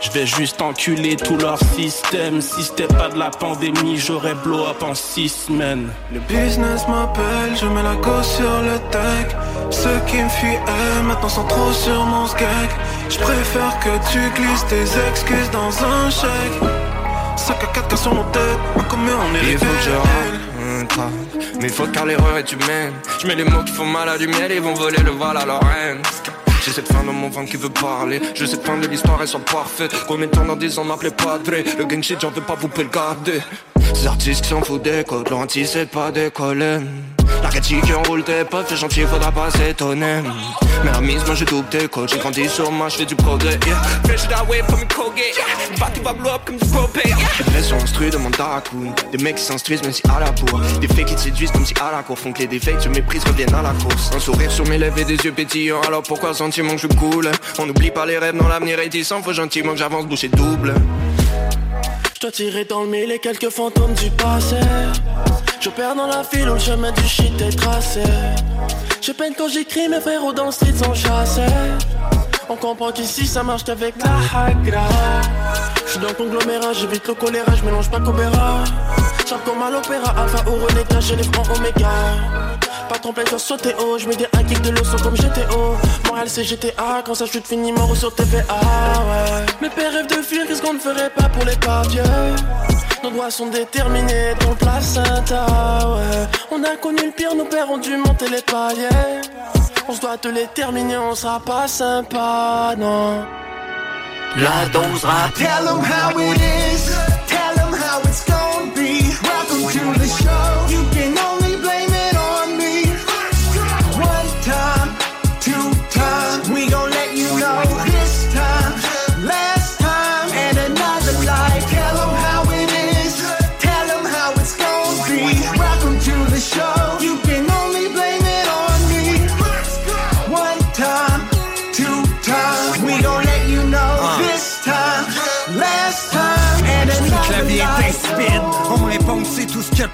Je vais juste enculer tout leur système. Si c'était pas de la pandémie, j'aurais blow up en six semaines. Le business m'appelle, je mets la go sur le deck. Ceux qui me fuient aiment, maintenant sont trop sur mon skeg. Je préfère que tu glisses tes excuses dans un chèque. 5 à 4 cas sur mon tête, combien on est Il Mais faut car l'erreur est humaine. Je mets les mots qui font mal à du miel Ils vont voler le voile à leur reine. J'ai cette fin dans mon ventre qui veut parler. Je sais que fin de l'histoire elle soit parfaite Combien de temps dans 10 ans m'appelait padre Le gang shit j'en veux pas vous pouvez le garder Ces artistes qui s'en foutent des codes Leur c'est pas décoller la critique qui enroule tes potes, fais gentil, faudra pas s'étonner. Mais la mise, moi je double tes codes, j'ai grandi sur moi, je fais du progrès. Yeah. Fresh that way from Colgate, yeah. Bâti va blow up comme du propane. Yeah. Les sont instruits de mon Daracoon. Des mecs qui s'instruisent même si à la bourre. Des fakes qui te séduisent comme si à la cour font que les défaites je méprise reviennent à la course. Un sourire sur mes lèvres et des yeux pétillants. Alors pourquoi sentiment que je coule? On n'oublie pas les rêves dans l'avenir réticent. Faut gentiment que j'avance boucher double. Je dois tirer dans le mille et quelques fantômes du passé. Je perds dans la file où le chemin du shit est tracé. J'ai peine quand j'écris, mes frérots dans le street sont chassés. On comprend qu'ici ça marche qu'avec la hagra. J'suis dans le conglomérat, j'évite le choléra, j'mélange pas Cobera. J'rappe comme à l'opéra, Alpha au René, j'ai les francs Oméga. Pas tremblé, je sauter haut, j'mets des hacks de leçons comme GTO. Moral c'est GTA, quand ça chute fini mort sur TVA, ouais. Mes pères rêvent de fuir, qu'est-ce qu'on ne ferait pas pour les papiers? Nos doigts sont déterminés dans le placenta, ouais. On a connu le pire, nos pères ont dû monter les paliers. On se doit te les terminer, on sera pas sympa, non. La dose rap. Tell them how it is, tell them how it's gonna be. Welcome to the show. You can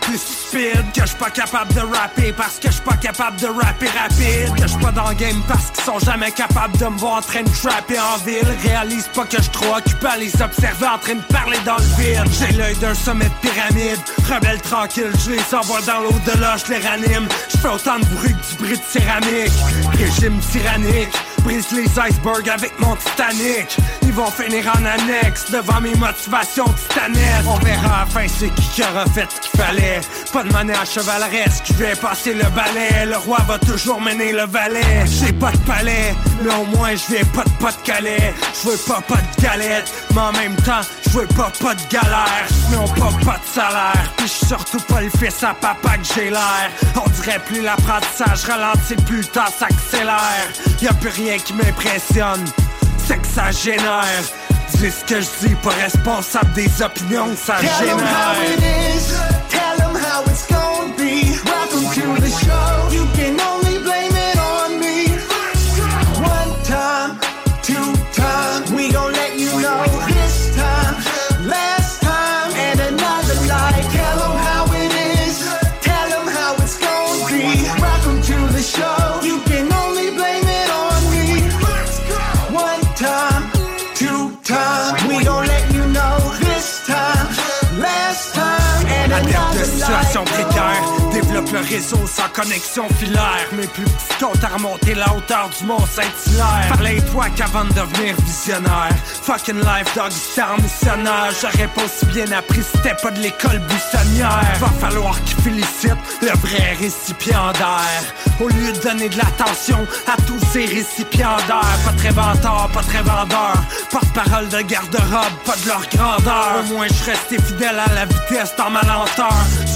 plus stupide Que je pas capable de rapper parce que je suis pas capable de rapper rapide. Que je pas dans le game parce qu'ils sont jamais capables de me voir en train de trapper en ville. Réalise pas que je trop occupé à les observer en train de parler dans le vide. J'ai l'œil d'un sommet de pyramide. Rebelle tranquille, je les envoie dans l'au-delà, je les ranime. Je fais autant de bruit que du bruit de céramique. Régime tyrannique Brise les icebergs avec mon Titanic. Ils vont finir en annexe devant mes motivations titanesques. On verra à fin c'est qui qui aura fait ce qu'il fallait. Pas de à chevaleresque, je vais passer le balai. Le roi va toujours mener le valet. J'ai pas de palais, mais au moins je viens pas de pas de calais. Je veux pas pas de galette, mais en même temps je veux pas pas de galère. Mais on pas pas de salaire, puis je surtout pas le fils à papa que j'ai l'air. On dirait plus l'apprentissage ralentit, plus le temps s'accélère. Y'a plus rien qui m'impressionne, c'est que ça génère Dis ce que je dis, pas responsable des opinions, ça Tell them how it génère is, tell them how it's gonna be. Welcome to the show. You can développe le réseau sans connexion filaire. Mes plus petits comptes à remonter la hauteur du Mont Saint-Hilaire. Parlais-toi qu'avant de devenir visionnaire. Fucking life dog, en missionnaire. J'aurais pas aussi bien appris c'était pas de l'école buissonnière. Va falloir qu'ils félicitent le vrai récipiendaire. Au lieu de donner de l'attention à tous ces récipiendaires. Pas très vendeur, pas très vendeur. Porte-parole de garde-robe, pas de leur grandeur. Au moins je restais fidèle à la vitesse dans ma lenteur.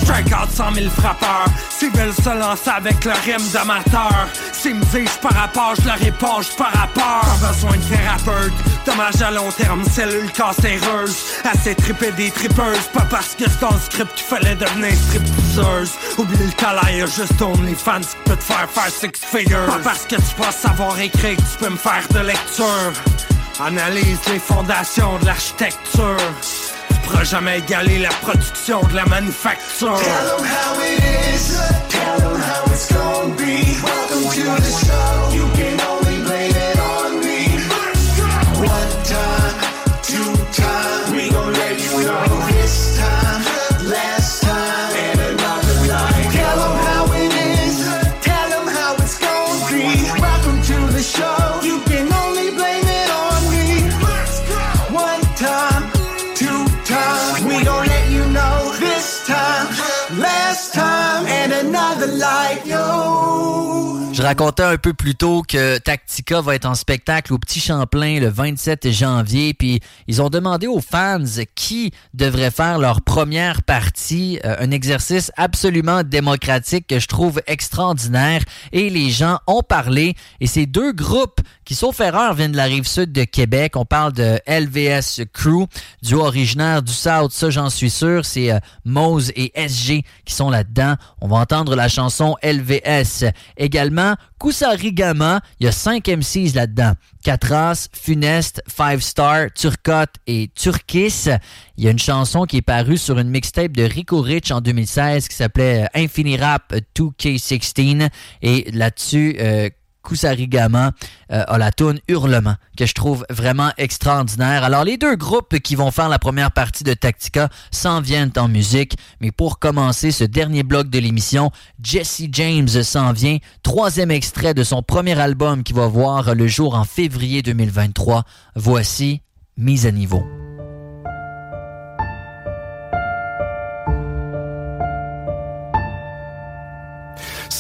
Strike out 100 000 frappeurs. S'ils veulent se lancer avec le rime d'amateur. S'ils me disent par rapport, je leur réponds, je par rapport. Pas besoin de thérapeute. Dommage à long terme, cellule cancéreuse. Assez triper des tripeuses. Pas parce que c'est dans le script qu'il fallait devenir stripteaseuse. Oublie le y'a juste OnlyFans qui peut te faire faire six figures. Pas parce que tu penses savoir écrire que tu peux me faire de lecture. Analyse les fondations de l'architecture. Tu pourras jamais égaler la production de la manufacture. Tell 'em how it is. Tell 'em how it's gonna be. Welcome to the show. You can only blame it on me. One time, two time. Je racontais un peu plus tôt que Tactica va être en spectacle au Petit Champlain le 27 janvier, puis ils ont demandé aux fans qui devrait faire leur première partie, euh, un exercice absolument démocratique que je trouve extraordinaire, et les gens ont parlé, et ces deux groupes qui, sauf erreur, viennent de la rive sud de Québec. On parle de LVS Crew, duo originaire du South, ça j'en suis sûr, c'est euh, Mose et SG qui sont là-dedans. On va entendre la chanson LVS. Également, Kusarigama, il y a 5 MCs là-dedans. Catras, Funeste, Five Star, Turcotte et Turkis. Il y a une chanson qui est parue sur une mixtape de Rico Rich en 2016 qui s'appelait euh, Infinirap 2K16. Et là-dessus, euh, Kusarigama euh, Hurlement, que je trouve vraiment extraordinaire. Alors, les deux groupes qui vont faire la première partie de Tactica s'en viennent en musique. Mais pour commencer ce dernier bloc de l'émission, Jesse James s'en vient. Troisième extrait de son premier album qui va voir le jour en février 2023. Voici Mise à niveau.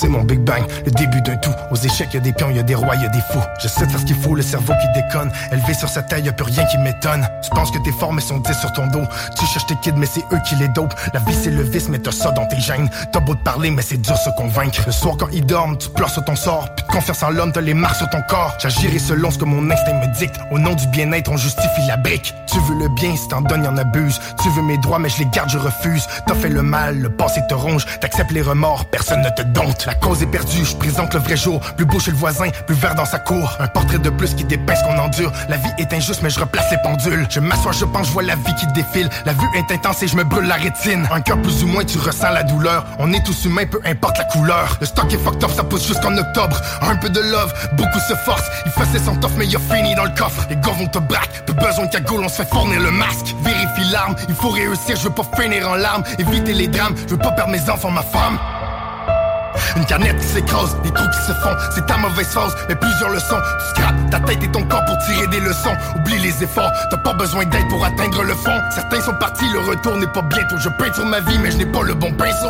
C'est mon Big Bang, le début d'un tout. Aux échecs, y a des pions, y des rois, y a des fous. Je sais faire ce qu'il faut, le cerveau qui déconne. Élevé sur sa taille, y a plus rien qui m'étonne. Tu penses que t'es fort, mais sont 10 sur ton dos. Tu cherches tes kids, mais c'est eux qui les dopent. La vie, c'est le vice, mais t'as ça dans tes gènes. T'as beau te parler, mais c'est dur se convaincre. Le soir, quand ils dorment, tu pleures sur ton sort. Plus de confiance en l'homme, t'as les marques sur ton corps. J'agirai selon ce que mon instinct me dicte. Au nom du bien-être, on justifie la brique. Tu veux le bien, si t'en donnes, y en abuse. Tu veux mes droits, mais je les garde, je refuse. T'as fait le mal, le passé te ronge. T'acceptes les remords, personne ne te dompte. La cause est perdue, je présente le vrai jour. Plus beau chez le voisin, plus vert dans sa cour. Un portrait de plus qui ce qu'on endure. La vie est injuste, mais je replace les pendules. Je m'assois, je pense, je vois la vie qui défile. La vue est intense et je me brûle la rétine. Un cœur plus ou moins, tu ressens la douleur. On est tous humains, peu importe la couleur. Le stock est fucked up, ça pousse jusqu'en octobre. Un peu de love, beaucoup se forcent. Il faisait son tough, mais il a fini dans le coffre. Les gars vont te braquer, peu besoin de cagoule, on se fait fournir le masque. Vérifie l'arme, il faut réussir, je veux pas finir en larmes. Éviter les drames, je veux pas perdre mes enfants, ma femme. Une canette qui s'écrase, des trous qui se font, c'est ta mauvaise phase, mais plusieurs leçons. Tu scrapes ta tête et ton corps pour tirer des leçons. Oublie les efforts, t'as pas besoin d'aide pour atteindre le fond. Certains sont partis, le retour n'est pas bientôt. Je peins sur ma vie, mais je n'ai pas le bon pinceau.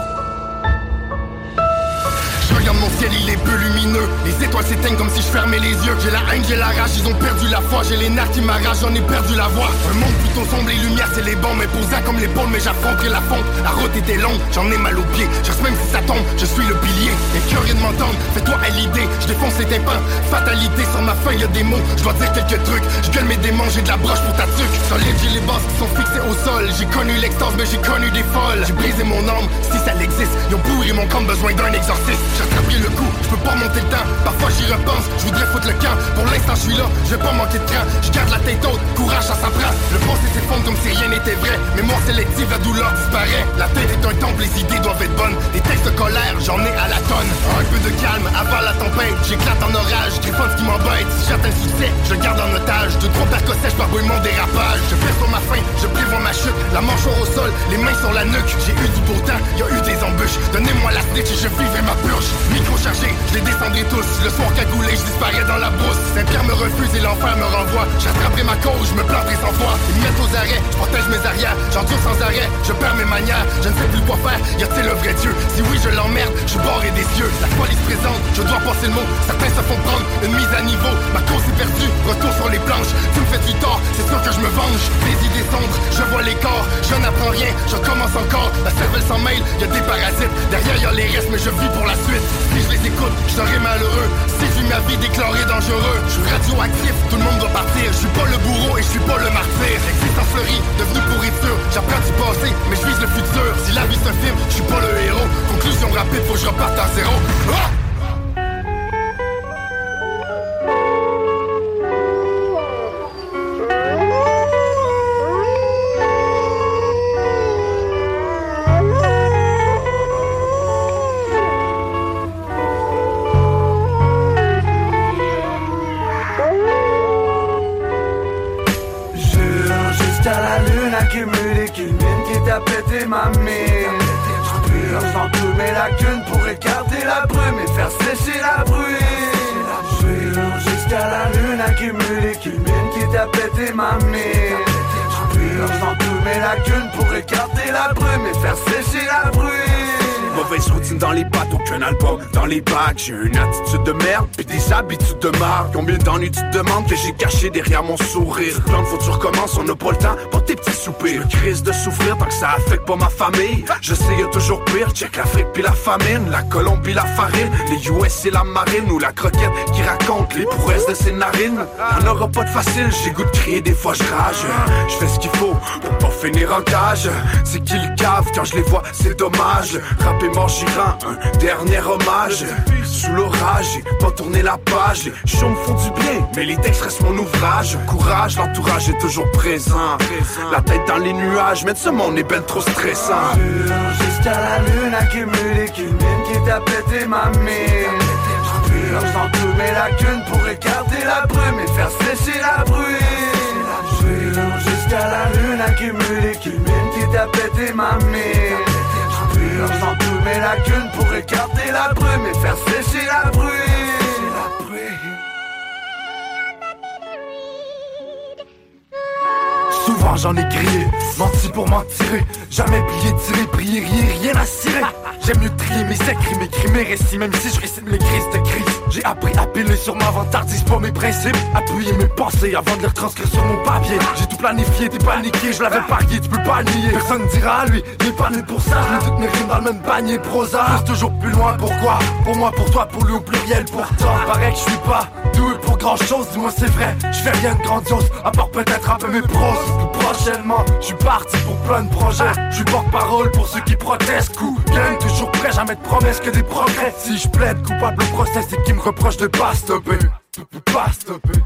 Je regarde mon ciel, il est peu lumineux. Les étoiles s'éteignent comme si je fermais les yeux. J'ai la haine, j'ai la rage, ils ont perdu la foi. J'ai les nerfs qui m'arrachent, j'en ai perdu la voix. Un monde plutôt sombre, les lumières, c'est les bons. Mais posant comme l'épaule, mais j'affronterai la fonte. La route était longue, j'en ai mal aux pieds. Je même si ça tombe, je suis le pilier. Et curieux de m'entendre, fais-toi à l'idée. Je défonce les tympans, fatalité sur ma feuille, y a des mots. Je dois dire quelques trucs, je gueule mes démons, j'ai de la broche pour ta truc. Solide, j'ai les bases qui sont fixées au sol. J'ai connu l'extase, mais j'ai connu des folles. J'ai brisé mon âme, si ça l'existe. Ils ont pourri mon camp, besoin d'un exorciste. J'attrape pris le coup, je peux pas remonter le temps. Parfois j'y repense, je voudrais foutre le camp. Pour l'instant je suis là, je vais pas manquer de train. Je garde la tête haute, courage ça s'apprend. Le passé s'effondre comme si rien n'était vrai. Mémoire sélective, la douleur disparaît. La tête est un temple, les idées doivent être bonnes. Des textes de colère, j'en ai à la tonne. Un peu de calme avant la tempête. J'éclate en orage, griffonne ce qui m'embête. Si j'atteins le succès, je garde en otage. De trop percossèche par mon dérapage. Je perds sur ma faim, je prévois ma chute. La mâchoire au sol, les mains sur la nuque. J'ai eu du pourtant, y a eu des embûches. Donnez-moi la snitch et je vivrai ma purge. Micro chargé, je les descendrai tous. Le soir cagoulé, je disparais dans la brousse. Saint-Pierre me refuse et l'enfer me renvoie. J'attraperai ma cause, je me planterai sans foi. Ils me mettent aux arrêts, je protège mes arrières. J'endure sans arrêt, je perds mes manières. Je ne sais plus quoi faire, y a-t-il le vrai Dieu? Si oui, je l'emmerde, je suis des cieux. La police présente, je dois passer le mot. Certains se font prendre une mise à niveau. Ma cause est perdue, retour sur les planches. Tu me fais du tort, c'est sûr que je me venge. Des idées sombres, je vois les corps. Je n'apprends rien, je commence encore. La cervelle s'en mêle, y a des parasites. Derrière y a les restes, mais je vis pour la suite. Si je les écoute, je serai malheureux. Si je ma vie déclarée dangereux, je suis radioactif, tout le monde doit partir. Je suis pas le bourreau et je suis pas le martyr. Existence fleurie, devenu pourriture. J'apprends du passé, mais je vise le futur. Si la vie se filme, je suis pas le héros. Conclusion rapide, faut que je reparte à zéro. Ah! Ma mine dans tous mes lacunes pour écarter la brume et faire sécher la bruine jusqu'à la lune accumulée qu'une mine qui t'a pété ma mine dans tous mes lacunes pour écarter la brume et faire sécher la bruine Mauvaise routine dans les pattes, aucun album dans les bacs. J'ai une attitude de merde, puis des habitudes de marque. Combien d'ennuis tu te demandes que j'ai caché derrière mon sourire? Plan faut tu recommences, on n'a pas le temps pour tes petits soupirs. Crise de souffrir tant que ça affecte pas ma famille. Je sais, toujours pire. Check l'Afrique puis la famine, la Colombie, la farine, les US et la marine, ou la croquette qui raconte les prouesses de ses narines. Y'en aura pas de facile, j'ai goût de crier, des fois je rage. Je fais ce qu'il faut pour pas finir en cage. C'est qu'ils cavent quand je les vois, c'est dommage. Un dernier hommage. Sous l'orage, j'ai pas tourné la page. Les me font du bien, mais les textes restent mon ouvrage. Courage, l'entourage est toujours présent. La tête dans les nuages, mais ce monde est ben trop stressant. Jusqu'à la lune accumulée qu'une mine qui t'a pété ma mine dans tous mes lacunes pour écarter la brume et faire sécher la Jure jusqu'à la lune accumulée qu'une mine qui t'a pété ma mine Dans tous mes lacunes pour écarter la brume et faire sécher la bruine Souvent j'en ai crié, menti pour m'en tirer. Jamais plié, tiré, prier, rien, à cirer. J'aime mieux trier mes écrits, mes mes récits Même si je récite mes crises de crise. J'ai appris à piler sur ma vantardise pas mes principes. Appuyer mes pensées avant de les retranscrire sur mon papier. J'ai tout planifié, t'es paniqué, je l'avais parié, tu peux pas nier. Personne ne dira à lui, il pas né pour ça. Je toutes mes rimes dans le même panier prosa. Toujours plus loin, pourquoi? Pour moi, pour toi, pour lui au pluriel, pour toi. Paraît que je suis pas. pour grand chose, dis-moi c'est vrai. Je fais rien de grandiose, à part peut-être un peu mes pros Prochainement, je suis parti pour plein de projets. Je suis porte-parole pour ceux qui protestent. Coup, gang, toujours prêt, jamais de promesses que des progrès. Si je plaide coupable au procès, c'est qu'ils me reprochent de pas stopper pas stopper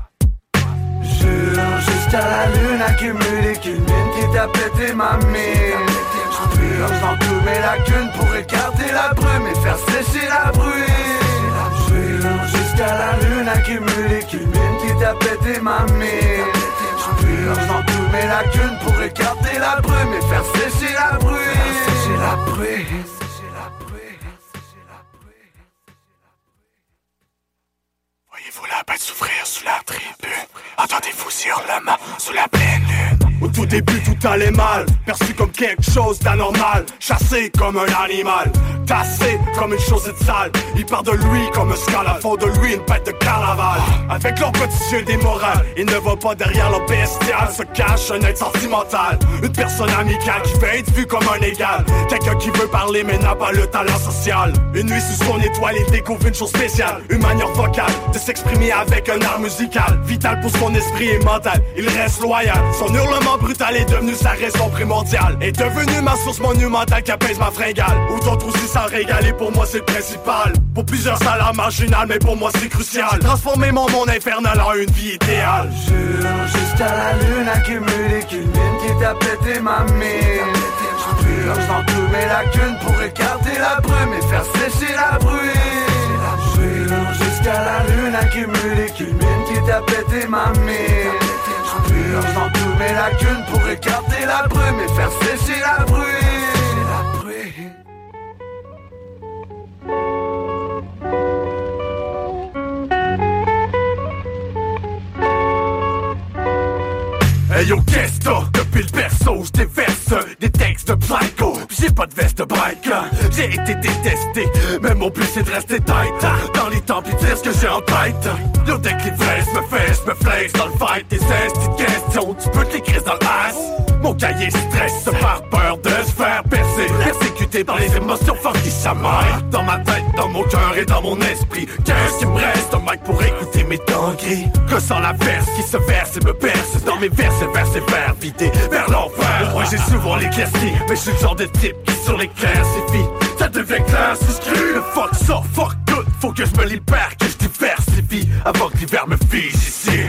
Jure jusqu'à la lune accumulée qu'une mine qui t'a pété ma mine J'pure dans tous mes lacunes pour écarter la brume et faire sécher la bruine jusqu'à la lune accumulée qu'une mine qui t'a pété ma mine. J'pure dans tous mes lacunes pour écarter la brume et faire sécher la bruine Sécher la bruine Voyez-vous la bête souffrir sous la tribune Entendez-vous hurlements sous la pleine lune? Au tout début tout allait mal. Perçu comme quelque chose d'anormal. Chassé comme un animal. Tassé comme une chose de sale. Il part de lui comme un scala Font de lui une bête de carnaval. Avec leur petit yeux démoral Il ne va pas derrière leur bestial. Se cache un être sentimental. Une personne amicale qui veut être vue comme un égal. Quelqu'un qui veut parler mais n'a pas le talent social. Une nuit sous son étoile il découvre une chose spéciale. Une manière vocale de s'exprimer avec un art musical. Vital pour son esprit et mental. Il reste loyal. Son hurlement brutal est devenu sa raison primordiale. Est devenu ma source monumentale qui apaise ma fringale. Ou d'autres aussi t'as régalé, pour moi c'est le principal. Pour plusieurs ça la marginal, mais pour moi c'est crucial. Transformer mon monde infernal en une vie idéale. Jure jusqu'à la lune accumulée qu'une mine qui t'a pété ma mine. Je purge dans tous mes lacunes pour écarter la brume et faire sécher t'a pété ma mine Je purge dans tous mes lacunes pour écarter la brume et faire sécher la bruine Hey yo, t'as? Depuis le perso, j'déverse des textes psycho. J'ai pas de veste bike J'ai été détesté, mais mon but c'est de rester tight. Dans les temps pis dire ce que j'ai en tête Yo, dès que l'ivresse me fait, j'me flex dans le fight Tes petites questions, tu peux te l'écrire dans l'ass Mon cahier stresse par peur de se faire percer. Persécuté par les émotions fortes qui chamaillent Dans ma tête, dans mon cœur et dans mon esprit. Qu'est-ce qui me reste? Un mic pour écouter mes dingueries Ressens la verse qui se verse et me perce Dans mes verses, vers ces vers vidés vers l'enfer. Moi j'ai souvent l'éclairci Mais je suis le genre de type qui sur les classifie Ça devient clair, souscrit. Le fuck ça, fuck tout Faut que je me libère, que je diversifie Avant que l'hiver me fige ici.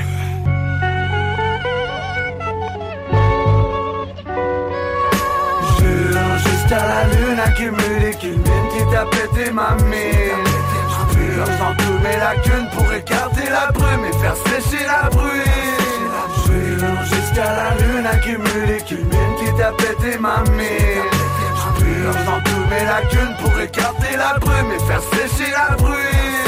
Jure jusqu'à la lune accumulée qu'une mine qui t'a pété ma mine Je purge dans tous mes lacunes pour écarter la brume et faire sécher la bruine Jure jusqu'à la lune accumulée qu'une mine qui t'a pété ma mine Je purge dans tous mes lacunes pour écarter la brume et faire sécher la bruine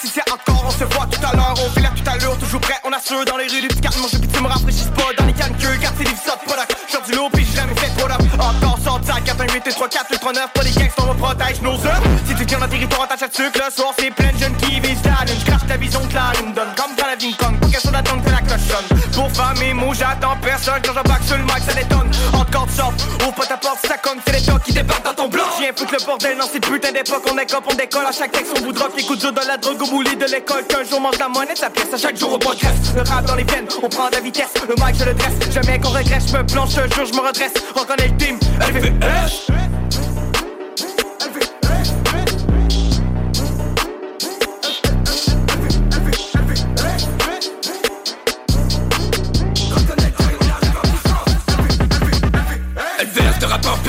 Si c'est encore, on se voit tout à l'heure. On fait la tout à l'heure, toujours prêt, on assure Dans les rues du petit calme, je tu me rafraîchis pas. Dans les cannes queues, garde tes livres de product du lot, pis j'ai jamais fait trop up Encore sorti à 4, 1, 8, 3, 4, 8, 3, 9 Pas des on protège nos œuvres. Si tu tiens dans territoire, attache à sucre. Le soir, c'est plein de jeunes qui visent la lune. J'crache ta vision que la lune. Donne Comme dans la King Kong, pour question d'attendre la cloche Pour faire mes mots, j'attends personne. Quand j'embarque sur le mic, ça détonne. Encore de sorte, ouvre pas ta porte, ça conne C'est les tocs qui débarquent dans ton Viens foutre le bordel dans ces putains d'époque. On décope, on décolle, à chaque texte on vous drop Les coups de la drogue au bouli de l'école. Qu'un jour mange la monnaie sa pièce, à chaque jour on progresse Le rap dans les veines, on prend de la vitesse. Le mic je le dresse, jamais qu'on regrette Je me planche, un jour je me redresse. Reconnais le team, LVS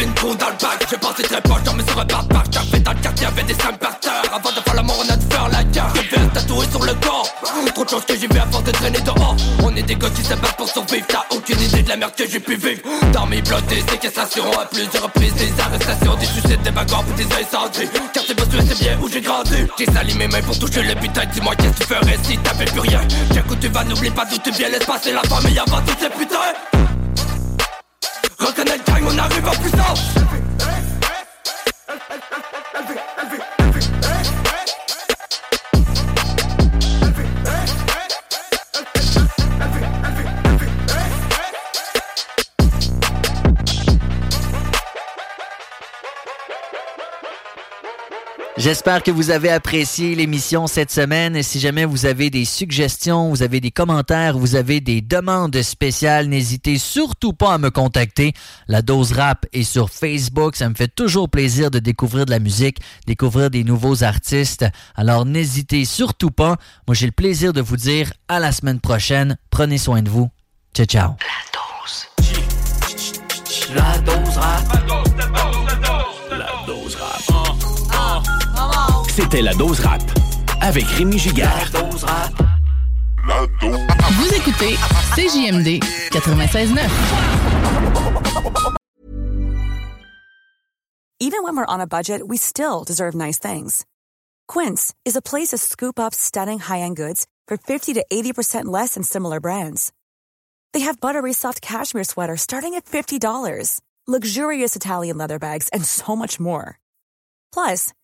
rappeur ping-pong dans le bac. J'ai passé très proche dans mes par par Café dans le quartier avec des terre Avant de faire l'amour on a dû faire la guerre. LVS tatoué sur le corps. Trop de choses que j'ai vu force de traîner dehors. On est des gars qui se battent pour survivre. T'as aucune idée de la merde que j'ai pu vivre. Dans mes blocs des séquestrations À plusieurs reprises. Des arrestations Des suicides, des bagarres des incendies Quartier bossu c'est bien où j'ai grandi. J'ai sali mes mains pour toucher le putain Dis-moi qu'est-ce que tu ferais si t'avais plus rien? Tiens que tu vas n'oublie pas d'où tu viens. Laisse passer la famille avant tous ces putains Reconnais le gang, on arrive en puissance J'espère que vous avez apprécié l'émission cette semaine. Si jamais vous avez des suggestions, vous avez des commentaires, vous avez des demandes spéciales, n'hésitez surtout pas à me contacter. La dose rap est sur Facebook. Ça me fait toujours plaisir de découvrir de la musique, découvrir des nouveaux artistes. Alors n'hésitez surtout pas. Moi, j'ai le plaisir de vous dire à la semaine prochaine. Prenez soin de vous. Ciao, ciao. La dose. La C'était la dose rap avec Rémi Giguère. Vous écoutez CJMD 96.9. Even when we're on a budget, we still deserve nice things. Quince is a place to scoop up stunning high-end goods for 50 to 80% less than similar brands. They have buttery soft cashmere sweaters starting at $50, luxurious Italian leather bags, and so much more. Plus,